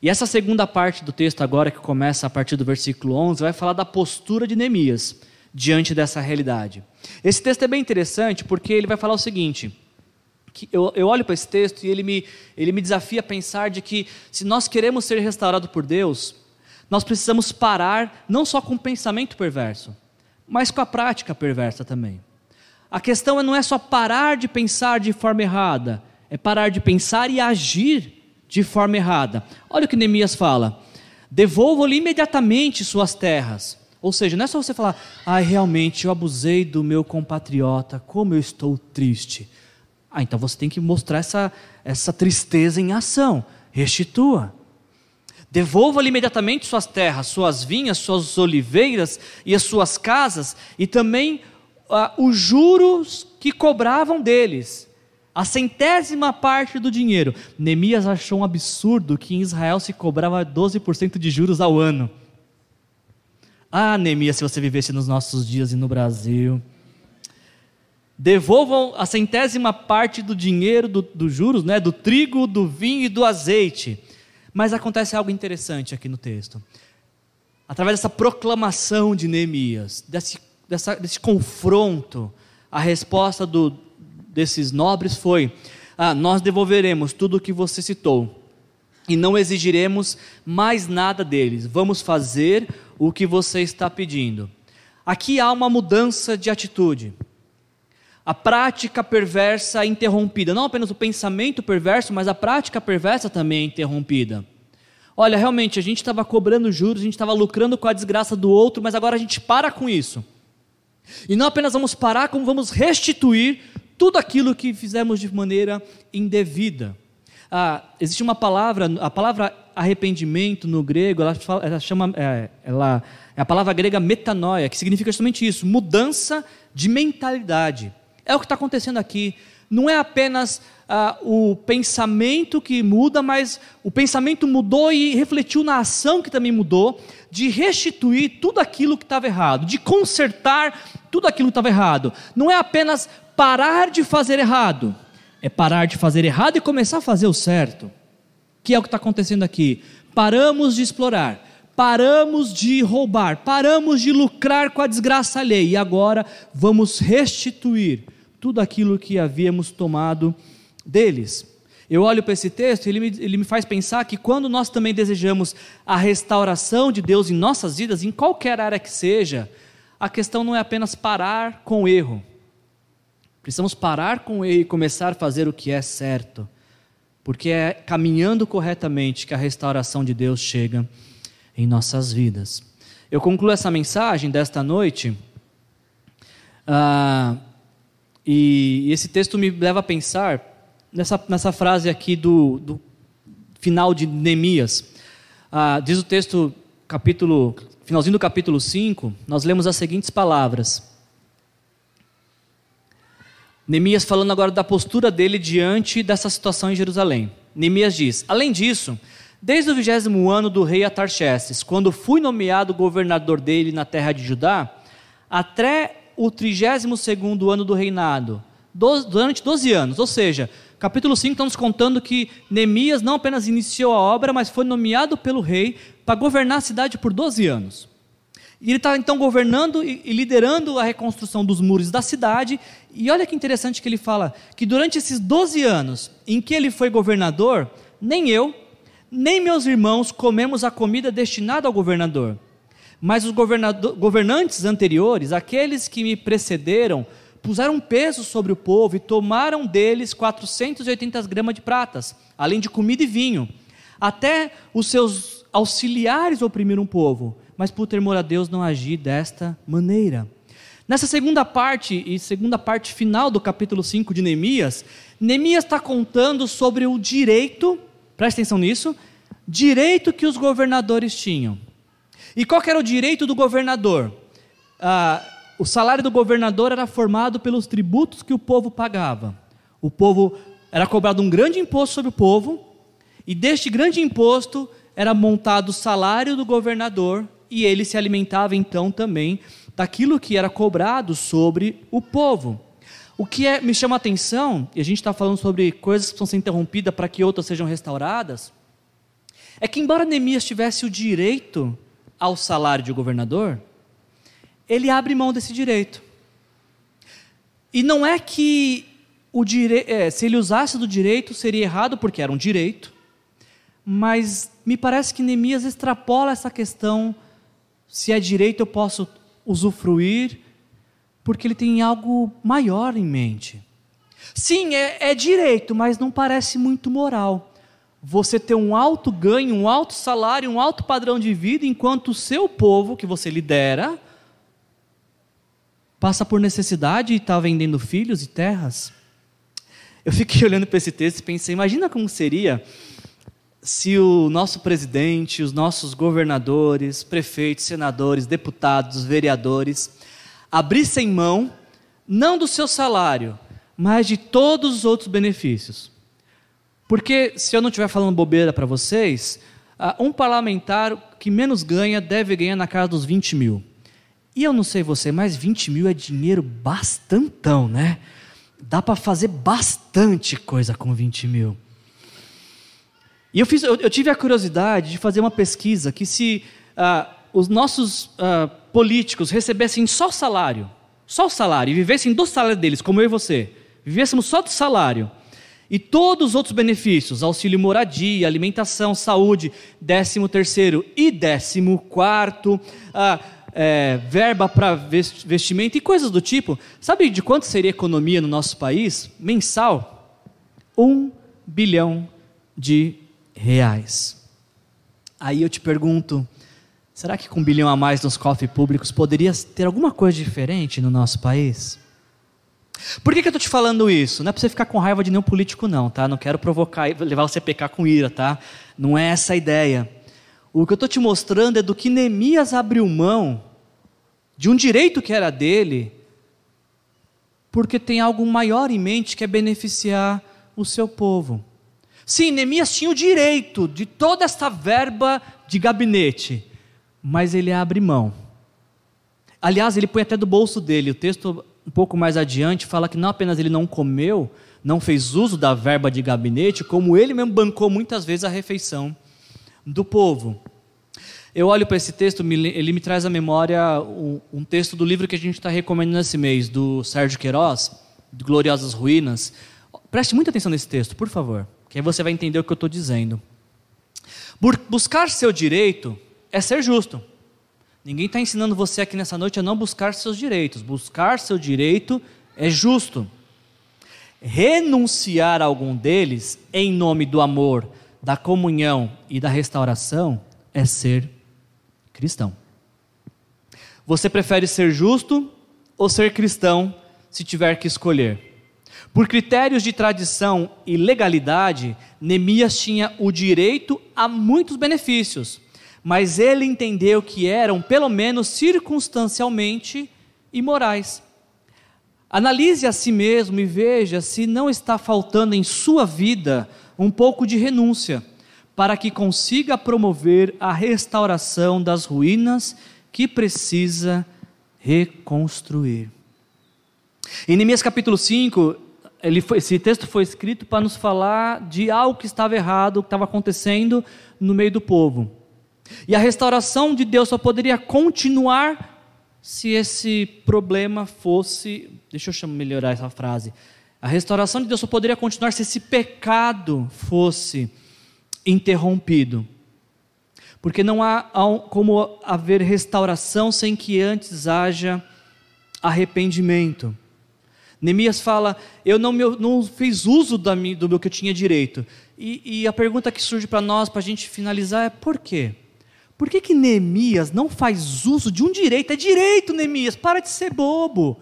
E essa segunda parte do texto agora, que começa a partir do versículo 11, vai falar da postura de Neemias diante dessa realidade. Esse texto é bem interessante porque ele vai falar o seguinte: eu, eu olho para esse texto e ele me, ele me desafia a pensar de que se nós queremos ser restaurados por Deus, nós precisamos parar não só com o pensamento perverso, mas com a prática perversa também. A questão não é só parar de pensar de forma errada, é parar de pensar e agir de forma errada. Olha o que Neemias fala: devolvo-lhe imediatamente suas terras. Ou seja, não é só você falar, ai, ah, realmente eu abusei do meu compatriota, como eu estou triste. Ah, então você tem que mostrar essa, essa tristeza em ação. Restitua. Devolva-lhe imediatamente suas terras, suas vinhas, suas oliveiras e as suas casas, e também ah, os juros que cobravam deles. A centésima parte do dinheiro. Neemias achou um absurdo que em Israel se cobrava 12% de juros ao ano. Ah, Neemias, se você vivesse nos nossos dias e no Brasil. Devolvam a centésima parte do dinheiro dos do juros, né, do trigo, do vinho e do azeite. Mas acontece algo interessante aqui no texto. Através dessa proclamação de Neemias, desse, dessa, desse confronto, a resposta do, desses nobres foi: ah, Nós devolveremos tudo o que você citou e não exigiremos mais nada deles. Vamos fazer o que você está pedindo. Aqui há uma mudança de atitude a prática perversa é interrompida. Não apenas o pensamento perverso, mas a prática perversa também é interrompida. Olha, realmente, a gente estava cobrando juros, a gente estava lucrando com a desgraça do outro, mas agora a gente para com isso. E não apenas vamos parar, como vamos restituir tudo aquilo que fizemos de maneira indevida. Ah, existe uma palavra, a palavra arrependimento no grego, ela, fala, ela chama, é, ela, é a palavra grega metanoia, que significa justamente isso, mudança de mentalidade. É o que está acontecendo aqui. Não é apenas ah, o pensamento que muda, mas o pensamento mudou e refletiu na ação que também mudou, de restituir tudo aquilo que estava errado, de consertar tudo aquilo que estava errado. Não é apenas parar de fazer errado, é parar de fazer errado e começar a fazer o certo, que é o que está acontecendo aqui. Paramos de explorar, paramos de roubar, paramos de lucrar com a desgraça alheia e agora vamos restituir tudo aquilo que havíamos tomado deles. Eu olho para esse texto e ele me, ele me faz pensar que quando nós também desejamos a restauração de Deus em nossas vidas, em qualquer área que seja, a questão não é apenas parar com o erro. Precisamos parar com o erro e começar a fazer o que é certo, porque é caminhando corretamente que a restauração de Deus chega em nossas vidas. Eu concluo essa mensagem desta noite. Ah, e esse texto me leva a pensar nessa, nessa frase aqui do, do final de Neemias. Ah, diz o texto, capítulo, finalzinho do capítulo 5, nós lemos as seguintes palavras. Neemias falando agora da postura dele diante dessa situação em Jerusalém. Neemias diz: Além disso, desde o vigésimo ano do rei Atarxerxes, quando fui nomeado governador dele na terra de Judá, até o 32 ano do reinado, durante 12 anos. Ou seja, capítulo 5 está nos contando que Neemias não apenas iniciou a obra, mas foi nomeado pelo rei para governar a cidade por 12 anos. E ele está então governando e liderando a reconstrução dos muros da cidade. E olha que interessante que ele fala: que durante esses 12 anos em que ele foi governador, nem eu, nem meus irmãos comemos a comida destinada ao governador mas os governantes anteriores, aqueles que me precederam, puseram peso sobre o povo e tomaram deles 480 gramas de pratas, além de comida e vinho. Até os seus auxiliares oprimiram o povo, mas por temor a Deus não agi desta maneira. Nessa segunda parte e segunda parte final do capítulo 5 de Neemias, Neemias está contando sobre o direito, presta atenção nisso, direito que os governadores tinham. E qual era o direito do governador? Ah, o salário do governador era formado pelos tributos que o povo pagava. O povo era cobrado um grande imposto sobre o povo, e deste grande imposto era montado o salário do governador, e ele se alimentava então também daquilo que era cobrado sobre o povo. O que é, me chama a atenção, e a gente está falando sobre coisas que precisam ser interrompidas para que outras sejam restauradas, é que, embora Neemias tivesse o direito ao salário de governador, ele abre mão desse direito. E não é que o dire... É, se ele usasse do direito seria errado, porque era um direito, mas me parece que Neemias extrapola essa questão: se é direito eu posso usufruir, porque ele tem algo maior em mente. Sim, é, é direito, mas não parece muito moral você ter um alto ganho, um alto salário, um alto padrão de vida, enquanto o seu povo que você lidera passa por necessidade e está vendendo filhos e terras. Eu fiquei olhando para esse texto e pensei: imagina como seria se o nosso presidente, os nossos governadores, prefeitos, senadores, deputados, vereadores abrissem mão não do seu salário, mas de todos os outros benefícios. Porque, se eu não estiver falando bobeira para vocês, um parlamentar que menos ganha deve ganhar na casa dos 20 mil. E eu não sei você, mas 20 mil é dinheiro bastantão, né? Dá para fazer bastante coisa com 20 mil. E eu, fiz, eu, eu, tive a curiosidade de fazer uma pesquisa que se uh, os nossos uh, políticos recebessem só salário, só o salário, e vivessem do salário deles, como eu e você, vivêssemos só do salário, e todos os outros benefícios, auxílio moradia, alimentação, saúde, décimo terceiro e décimo quarto, ah, é, verba para vestimento e coisas do tipo. Sabe de quanto seria economia no nosso país? Mensal? Um bilhão de reais. Aí eu te pergunto, será que com um bilhão a mais nos cofres públicos poderia ter alguma coisa diferente no nosso país? Por que, que eu estou te falando isso? Não é para você ficar com raiva de nenhum político, não, tá? Não quero provocar, levar você a pecar com ira, tá? Não é essa a ideia. O que eu estou te mostrando é do que Neemias abriu mão de um direito que era dele, porque tem algo maior em mente que é beneficiar o seu povo. Sim, Neemias tinha o direito de toda essa verba de gabinete, mas ele abre mão. Aliás, ele põe até do bolso dele. O texto um pouco mais adiante, fala que não apenas ele não comeu, não fez uso da verba de gabinete, como ele mesmo bancou muitas vezes a refeição do povo. Eu olho para esse texto, ele me traz à memória um, texto do livro que a gente está recomendando esse mês, do Sérgio Queiroz, de Gloriosas Ruínas. Preste muita atenção nesse texto, por favor, que aí você vai entender o que eu estou dizendo. Buscar seu direito é ser justo. Ninguém está ensinando você aqui nessa noite a não buscar seus direitos. Buscar seu direito é justo. Renunciar a algum deles em nome do amor, da comunhão e da restauração é ser cristão. Você prefere ser justo ou ser cristão se tiver que escolher? Por critérios de tradição e legalidade, Neemias tinha o direito a muitos benefícios mas ele entendeu que eram, pelo menos circunstancialmente, imorais. Analise a si mesmo e veja se não está faltando em sua vida um pouco de renúncia, para que consiga promover a restauração das ruínas que precisa reconstruir. Em Neemias capítulo 5, foi, esse texto foi escrito para nos falar de algo que estava errado, que estava acontecendo no meio do povo. E a restauração de Deus só poderia continuar se esse problema fosse. Deixa eu melhorar essa frase. A restauração de Deus só poderia continuar se esse pecado fosse interrompido. Porque não há como haver restauração sem que antes haja arrependimento. Neemias fala: Eu não, não fiz uso do meu que eu tinha direito. E, e a pergunta que surge para nós, para a gente finalizar, é: por quê? Por que, que Neemias não faz uso de um direito? É direito, Neemias, para de ser bobo.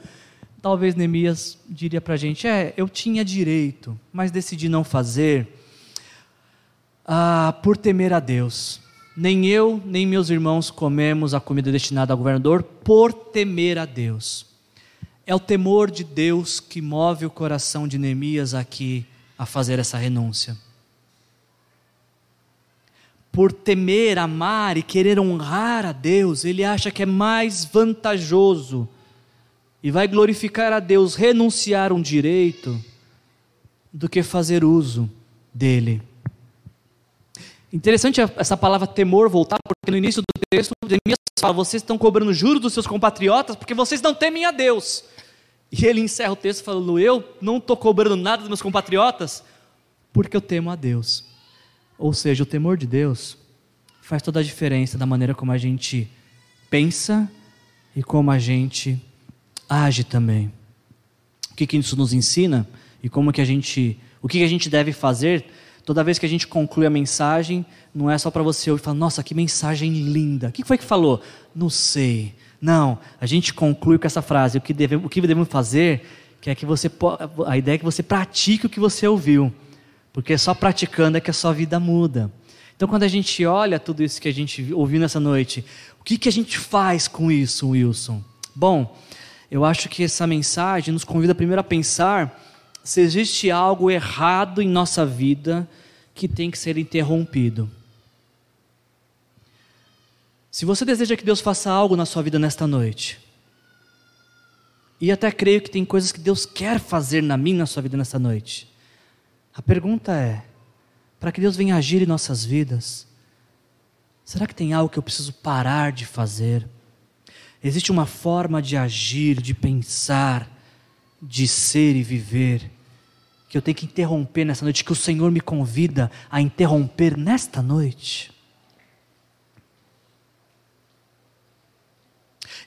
Talvez Neemias diria para a gente: é, eu tinha direito, mas decidi não fazer ah, por temer a Deus. Nem eu, nem meus irmãos comemos a comida destinada ao governador por temer a Deus. É o temor de Deus que move o coração de Neemias aqui a fazer essa renúncia. Por temer, amar e querer honrar a Deus, ele acha que é mais vantajoso e vai glorificar a Deus renunciar um direito do que fazer uso dele. Interessante essa palavra temor voltar, porque no início do texto, Jeremias fala: vocês estão cobrando juros dos seus compatriotas porque vocês não temem a Deus. E ele encerra o texto falando: eu não estou cobrando nada dos meus compatriotas porque eu temo a Deus. Ou seja, o temor de Deus faz toda a diferença da maneira como a gente pensa e como a gente age também. O que, que isso nos ensina e como que a gente, o que, que a gente deve fazer Toda vez que a gente conclui a mensagem, não é só para você ouvir e falar, nossa, que mensagem linda. O que foi que falou? Não sei. Não, a gente conclui com essa frase, o que devemos, o que devemos fazer, que é que você, a ideia é que você pratique o que você ouviu. Porque só praticando é que a sua vida muda. Então, quando a gente olha tudo isso que a gente ouviu nessa noite, o que, que a gente faz com isso, Wilson? Bom, eu acho que essa mensagem nos convida primeiro a pensar se existe algo errado em nossa vida que tem que ser interrompido. Se você deseja que Deus faça algo na sua vida nesta noite, e até creio que tem coisas que Deus quer fazer na minha na sua vida nesta noite. A pergunta é: para que Deus venha agir em nossas vidas, será que tem algo que eu preciso parar de fazer? Existe uma forma de agir, de pensar, de ser e viver que eu tenho que interromper nessa noite, que o Senhor me convida a interromper nesta noite?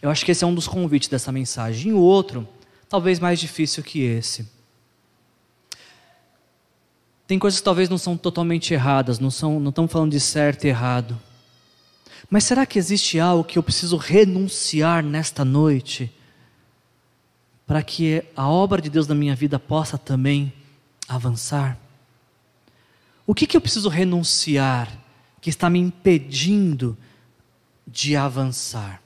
Eu acho que esse é um dos convites dessa mensagem. E o outro, talvez mais difícil que esse. Tem coisas que talvez não são totalmente erradas, não, são, não estamos falando de certo e errado. Mas será que existe algo que eu preciso renunciar nesta noite? Para que a obra de Deus na minha vida possa também avançar? O que, que eu preciso renunciar que está me impedindo de avançar?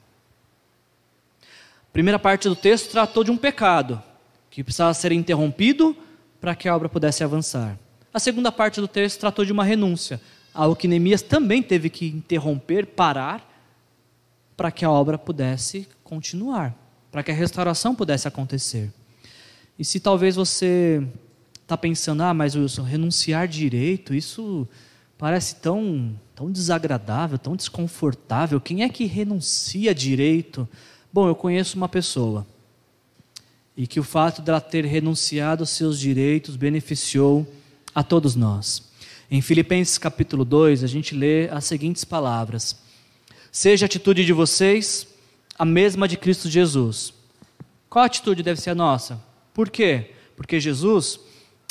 A primeira parte do texto tratou de um pecado que precisava ser interrompido para que a obra pudesse avançar. A segunda parte do texto tratou de uma renúncia, algo que Neemias também teve que interromper, parar, para que a obra pudesse continuar, para que a restauração pudesse acontecer. E se talvez você está pensando, ah, mas Wilson, renunciar direito, isso parece tão, tão desagradável, tão desconfortável. Quem é que renuncia direito? Bom, eu conheço uma pessoa e que o fato dela ter renunciado aos seus direitos beneficiou a todos nós. Em Filipenses capítulo 2, a gente lê as seguintes palavras: Seja a atitude de vocês a mesma de Cristo Jesus. Qual atitude deve ser a nossa? Por quê? Porque Jesus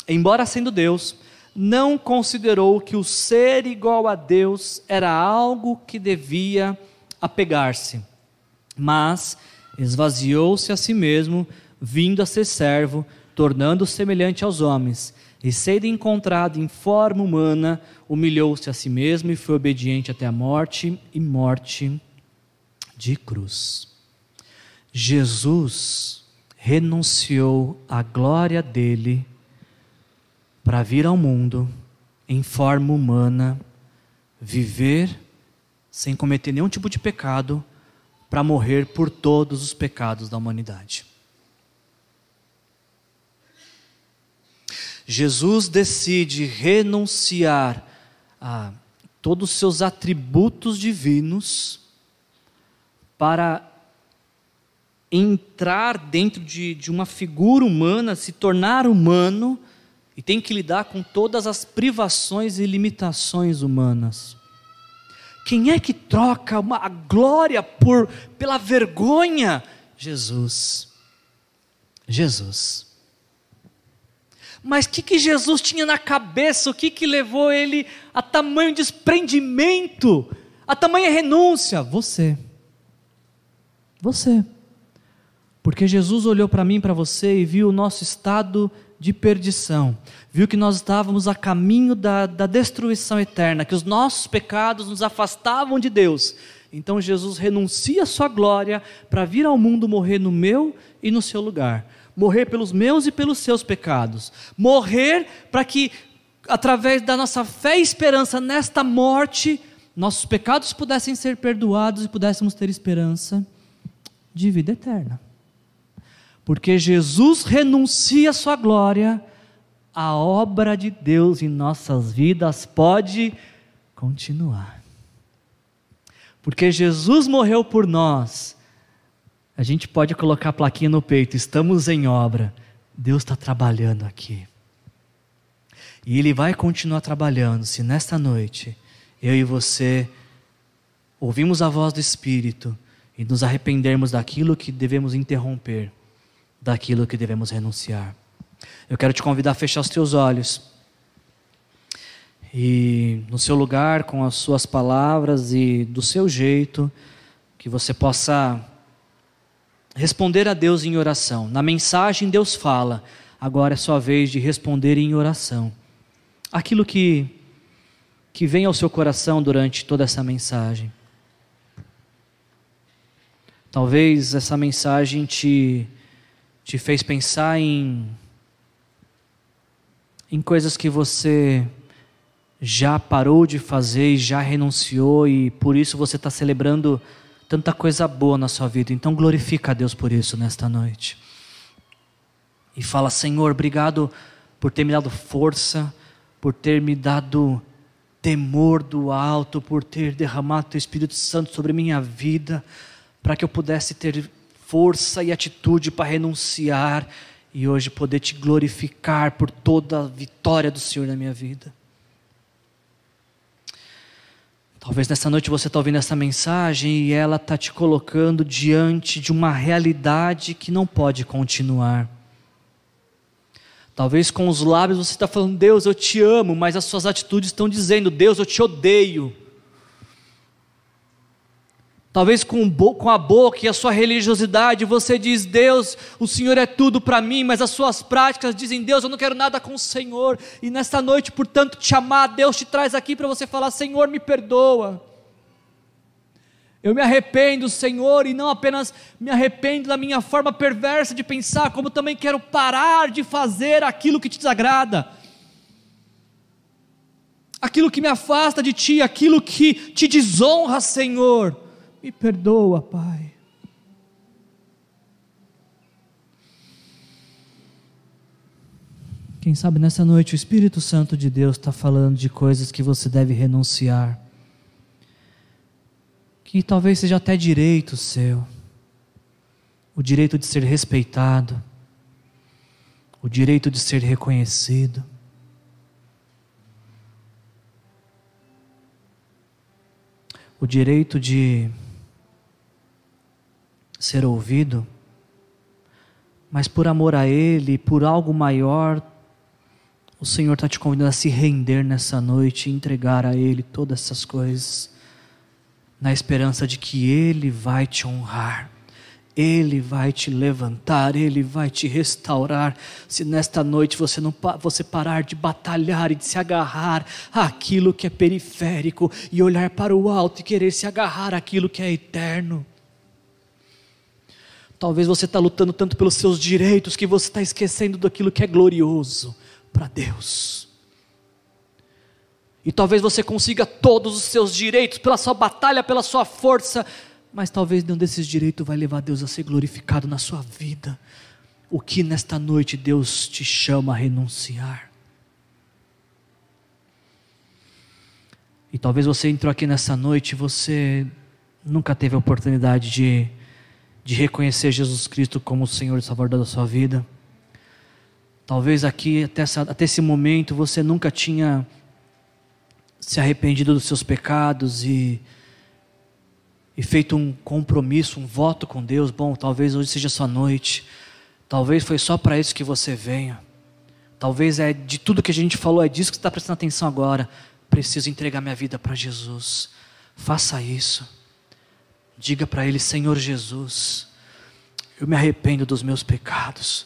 embora sendo Deus, não considerou que o ser igual a Deus era algo que devia apegar-se, mas esvaziou-se a si mesmo, vindo a ser servo, tornando-se semelhante aos homens, e sendo encontrado em forma humana, humilhou-se a si mesmo e foi obediente até a morte e morte de cruz. Jesus renunciou à glória dele para vir ao mundo em forma humana, viver sem cometer nenhum tipo de pecado, para morrer por todos os pecados da humanidade. Jesus decide renunciar a todos os seus atributos divinos para entrar dentro de, de uma figura humana, se tornar humano e tem que lidar com todas as privações e limitações humanas. Quem é que troca uma, a glória por, pela vergonha? Jesus. Jesus. Mas o que, que Jesus tinha na cabeça? O que, que levou ele a tamanho desprendimento, a tamanha renúncia? Você. Você. Porque Jesus olhou para mim, para você e viu o nosso estado de perdição, viu que nós estávamos a caminho da, da destruição eterna, que os nossos pecados nos afastavam de Deus. Então Jesus renuncia a sua glória para vir ao mundo morrer no meu e no seu lugar. Morrer pelos meus e pelos seus pecados. Morrer para que, através da nossa fé e esperança nesta morte, nossos pecados pudessem ser perdoados e pudéssemos ter esperança de vida eterna. Porque Jesus renuncia a sua glória, a obra de Deus em nossas vidas pode continuar. Porque Jesus morreu por nós, a gente pode colocar a plaquinha no peito: estamos em obra, Deus está trabalhando aqui. E Ele vai continuar trabalhando se nesta noite eu e você ouvimos a voz do Espírito e nos arrependermos daquilo que devemos interromper, daquilo que devemos renunciar. Eu quero te convidar a fechar os teus olhos e, no seu lugar, com as suas palavras e do seu jeito, que você possa responder a Deus em oração. Na mensagem, Deus fala, agora é sua vez de responder em oração. Aquilo que que vem ao seu coração durante toda essa mensagem. Talvez essa mensagem te, te fez pensar em, em coisas que você já parou de fazer e já renunciou, e por isso você está celebrando tanta coisa boa na sua vida. Então glorifica a Deus por isso nesta noite. E fala, Senhor, obrigado por ter me dado força, por ter me dado temor do alto por ter derramado teu Espírito Santo sobre minha vida, para que eu pudesse ter força e atitude para renunciar e hoje poder te glorificar por toda a vitória do Senhor na minha vida. Talvez nessa noite você está ouvindo essa mensagem e ela está te colocando diante de uma realidade que não pode continuar. Talvez com os lábios você está falando, Deus, eu te amo, mas as suas atitudes estão dizendo, Deus, eu te odeio. Talvez com, com a boca e a sua religiosidade você diz, Deus, o Senhor é tudo para mim, mas as suas práticas dizem, Deus, eu não quero nada com o Senhor. E nesta noite, portanto, te amar, Deus te traz aqui para você falar, Senhor, me perdoa. Eu me arrependo, Senhor, e não apenas me arrependo da minha forma perversa de pensar, como também quero parar de fazer aquilo que te desagrada. Aquilo que me afasta de ti, aquilo que te desonra, Senhor. Me perdoa, Pai. Quem sabe nessa noite o Espírito Santo de Deus está falando de coisas que você deve renunciar que talvez seja até direito seu, o direito de ser respeitado, o direito de ser reconhecido. O direito de ser ouvido, mas por amor a Ele, por algo maior, o Senhor está te convidando a se render nessa noite e entregar a Ele todas essas coisas na esperança de que Ele vai te honrar. Ele vai te levantar, Ele vai te restaurar. Se nesta noite você não você parar de batalhar e de se agarrar àquilo que é periférico e olhar para o alto e querer se agarrar àquilo que é eterno. Talvez você está lutando tanto pelos seus direitos que você está esquecendo daquilo que é glorioso para Deus. E talvez você consiga todos os seus direitos pela sua batalha, pela sua força, mas talvez nenhum desses direitos vai levar Deus a ser glorificado na sua vida. O que nesta noite Deus te chama a renunciar? E talvez você entrou aqui nessa noite você nunca teve a oportunidade de, de reconhecer Jesus Cristo como o Senhor e Salvador da sua vida. Talvez aqui, até, essa, até esse momento, você nunca tinha se arrependido dos seus pecados e, e feito um compromisso, um voto com Deus, bom, talvez hoje seja sua noite, talvez foi só para isso que você venha, talvez é de tudo que a gente falou, é disso que você está prestando atenção agora. Preciso entregar minha vida para Jesus. Faça isso. Diga para Ele, Senhor Jesus, Eu me arrependo dos meus pecados.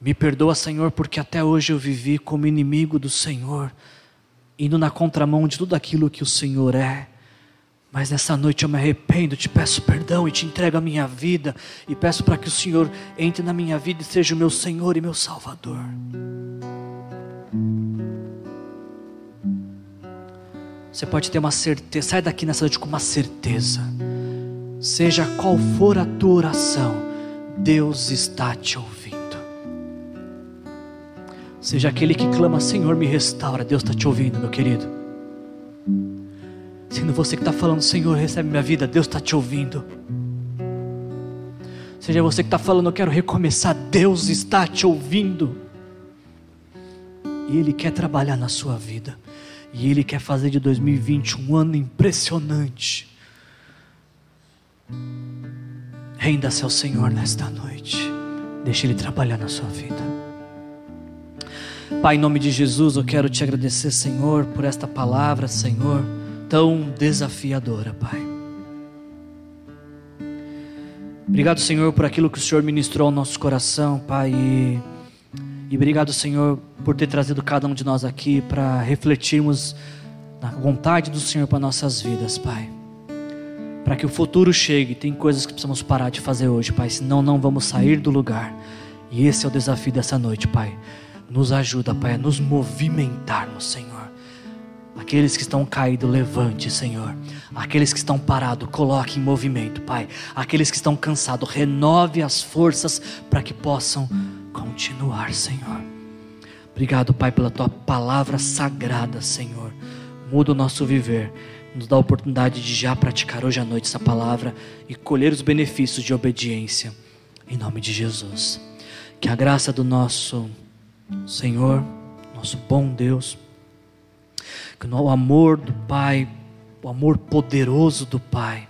Me perdoa, Senhor, porque até hoje eu vivi como inimigo do Senhor, indo na contramão de tudo aquilo que o Senhor é. Mas nessa noite eu me arrependo, te peço perdão e te entrego a minha vida e peço para que o Senhor entre na minha vida e seja o meu Senhor e meu Salvador. Você pode ter uma certeza, sai daqui nessa noite com uma certeza. Seja qual for a tua oração, Deus está te ouvindo. Seja aquele que clama, Senhor, me restaura, Deus está te ouvindo, meu querido. Sendo você que está falando, Senhor, recebe minha vida, Deus está te ouvindo. Seja você que está falando, eu quero recomeçar, Deus está te ouvindo. E Ele quer trabalhar na sua vida. E Ele quer fazer de 2020 um ano impressionante. Renda-se ao Senhor nesta noite. Deixe Ele trabalhar na sua vida. Pai, em nome de Jesus, eu quero te agradecer, Senhor, por esta palavra, Senhor, tão desafiadora, Pai. Obrigado, Senhor, por aquilo que o Senhor ministrou ao nosso coração, Pai. E e obrigado, Senhor, por ter trazido cada um de nós aqui para refletirmos na vontade do Senhor para nossas vidas, Pai. Para que o futuro chegue, tem coisas que precisamos parar de fazer hoje, Pai, senão não vamos sair do lugar. E esse é o desafio dessa noite, Pai. Nos ajuda, Pai, a nos movimentarmos, Senhor. Aqueles que estão caídos, levante, Senhor. Aqueles que estão parados, coloque em movimento, Pai. Aqueles que estão cansados, renove as forças para que possam continuar, Senhor. Obrigado, Pai, pela tua palavra sagrada, Senhor. Muda o nosso viver. Nos dá a oportunidade de já praticar hoje à noite essa palavra e colher os benefícios de obediência. Em nome de Jesus. Que a graça do nosso Senhor, nosso bom Deus, que o amor do Pai, o amor poderoso do Pai,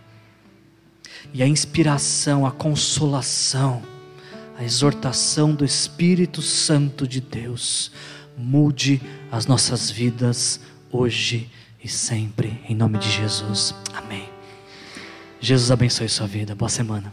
e a inspiração, a consolação, a exortação do Espírito Santo de Deus mude as nossas vidas hoje e sempre, em nome de Jesus. Amém. Jesus abençoe sua vida. Boa semana.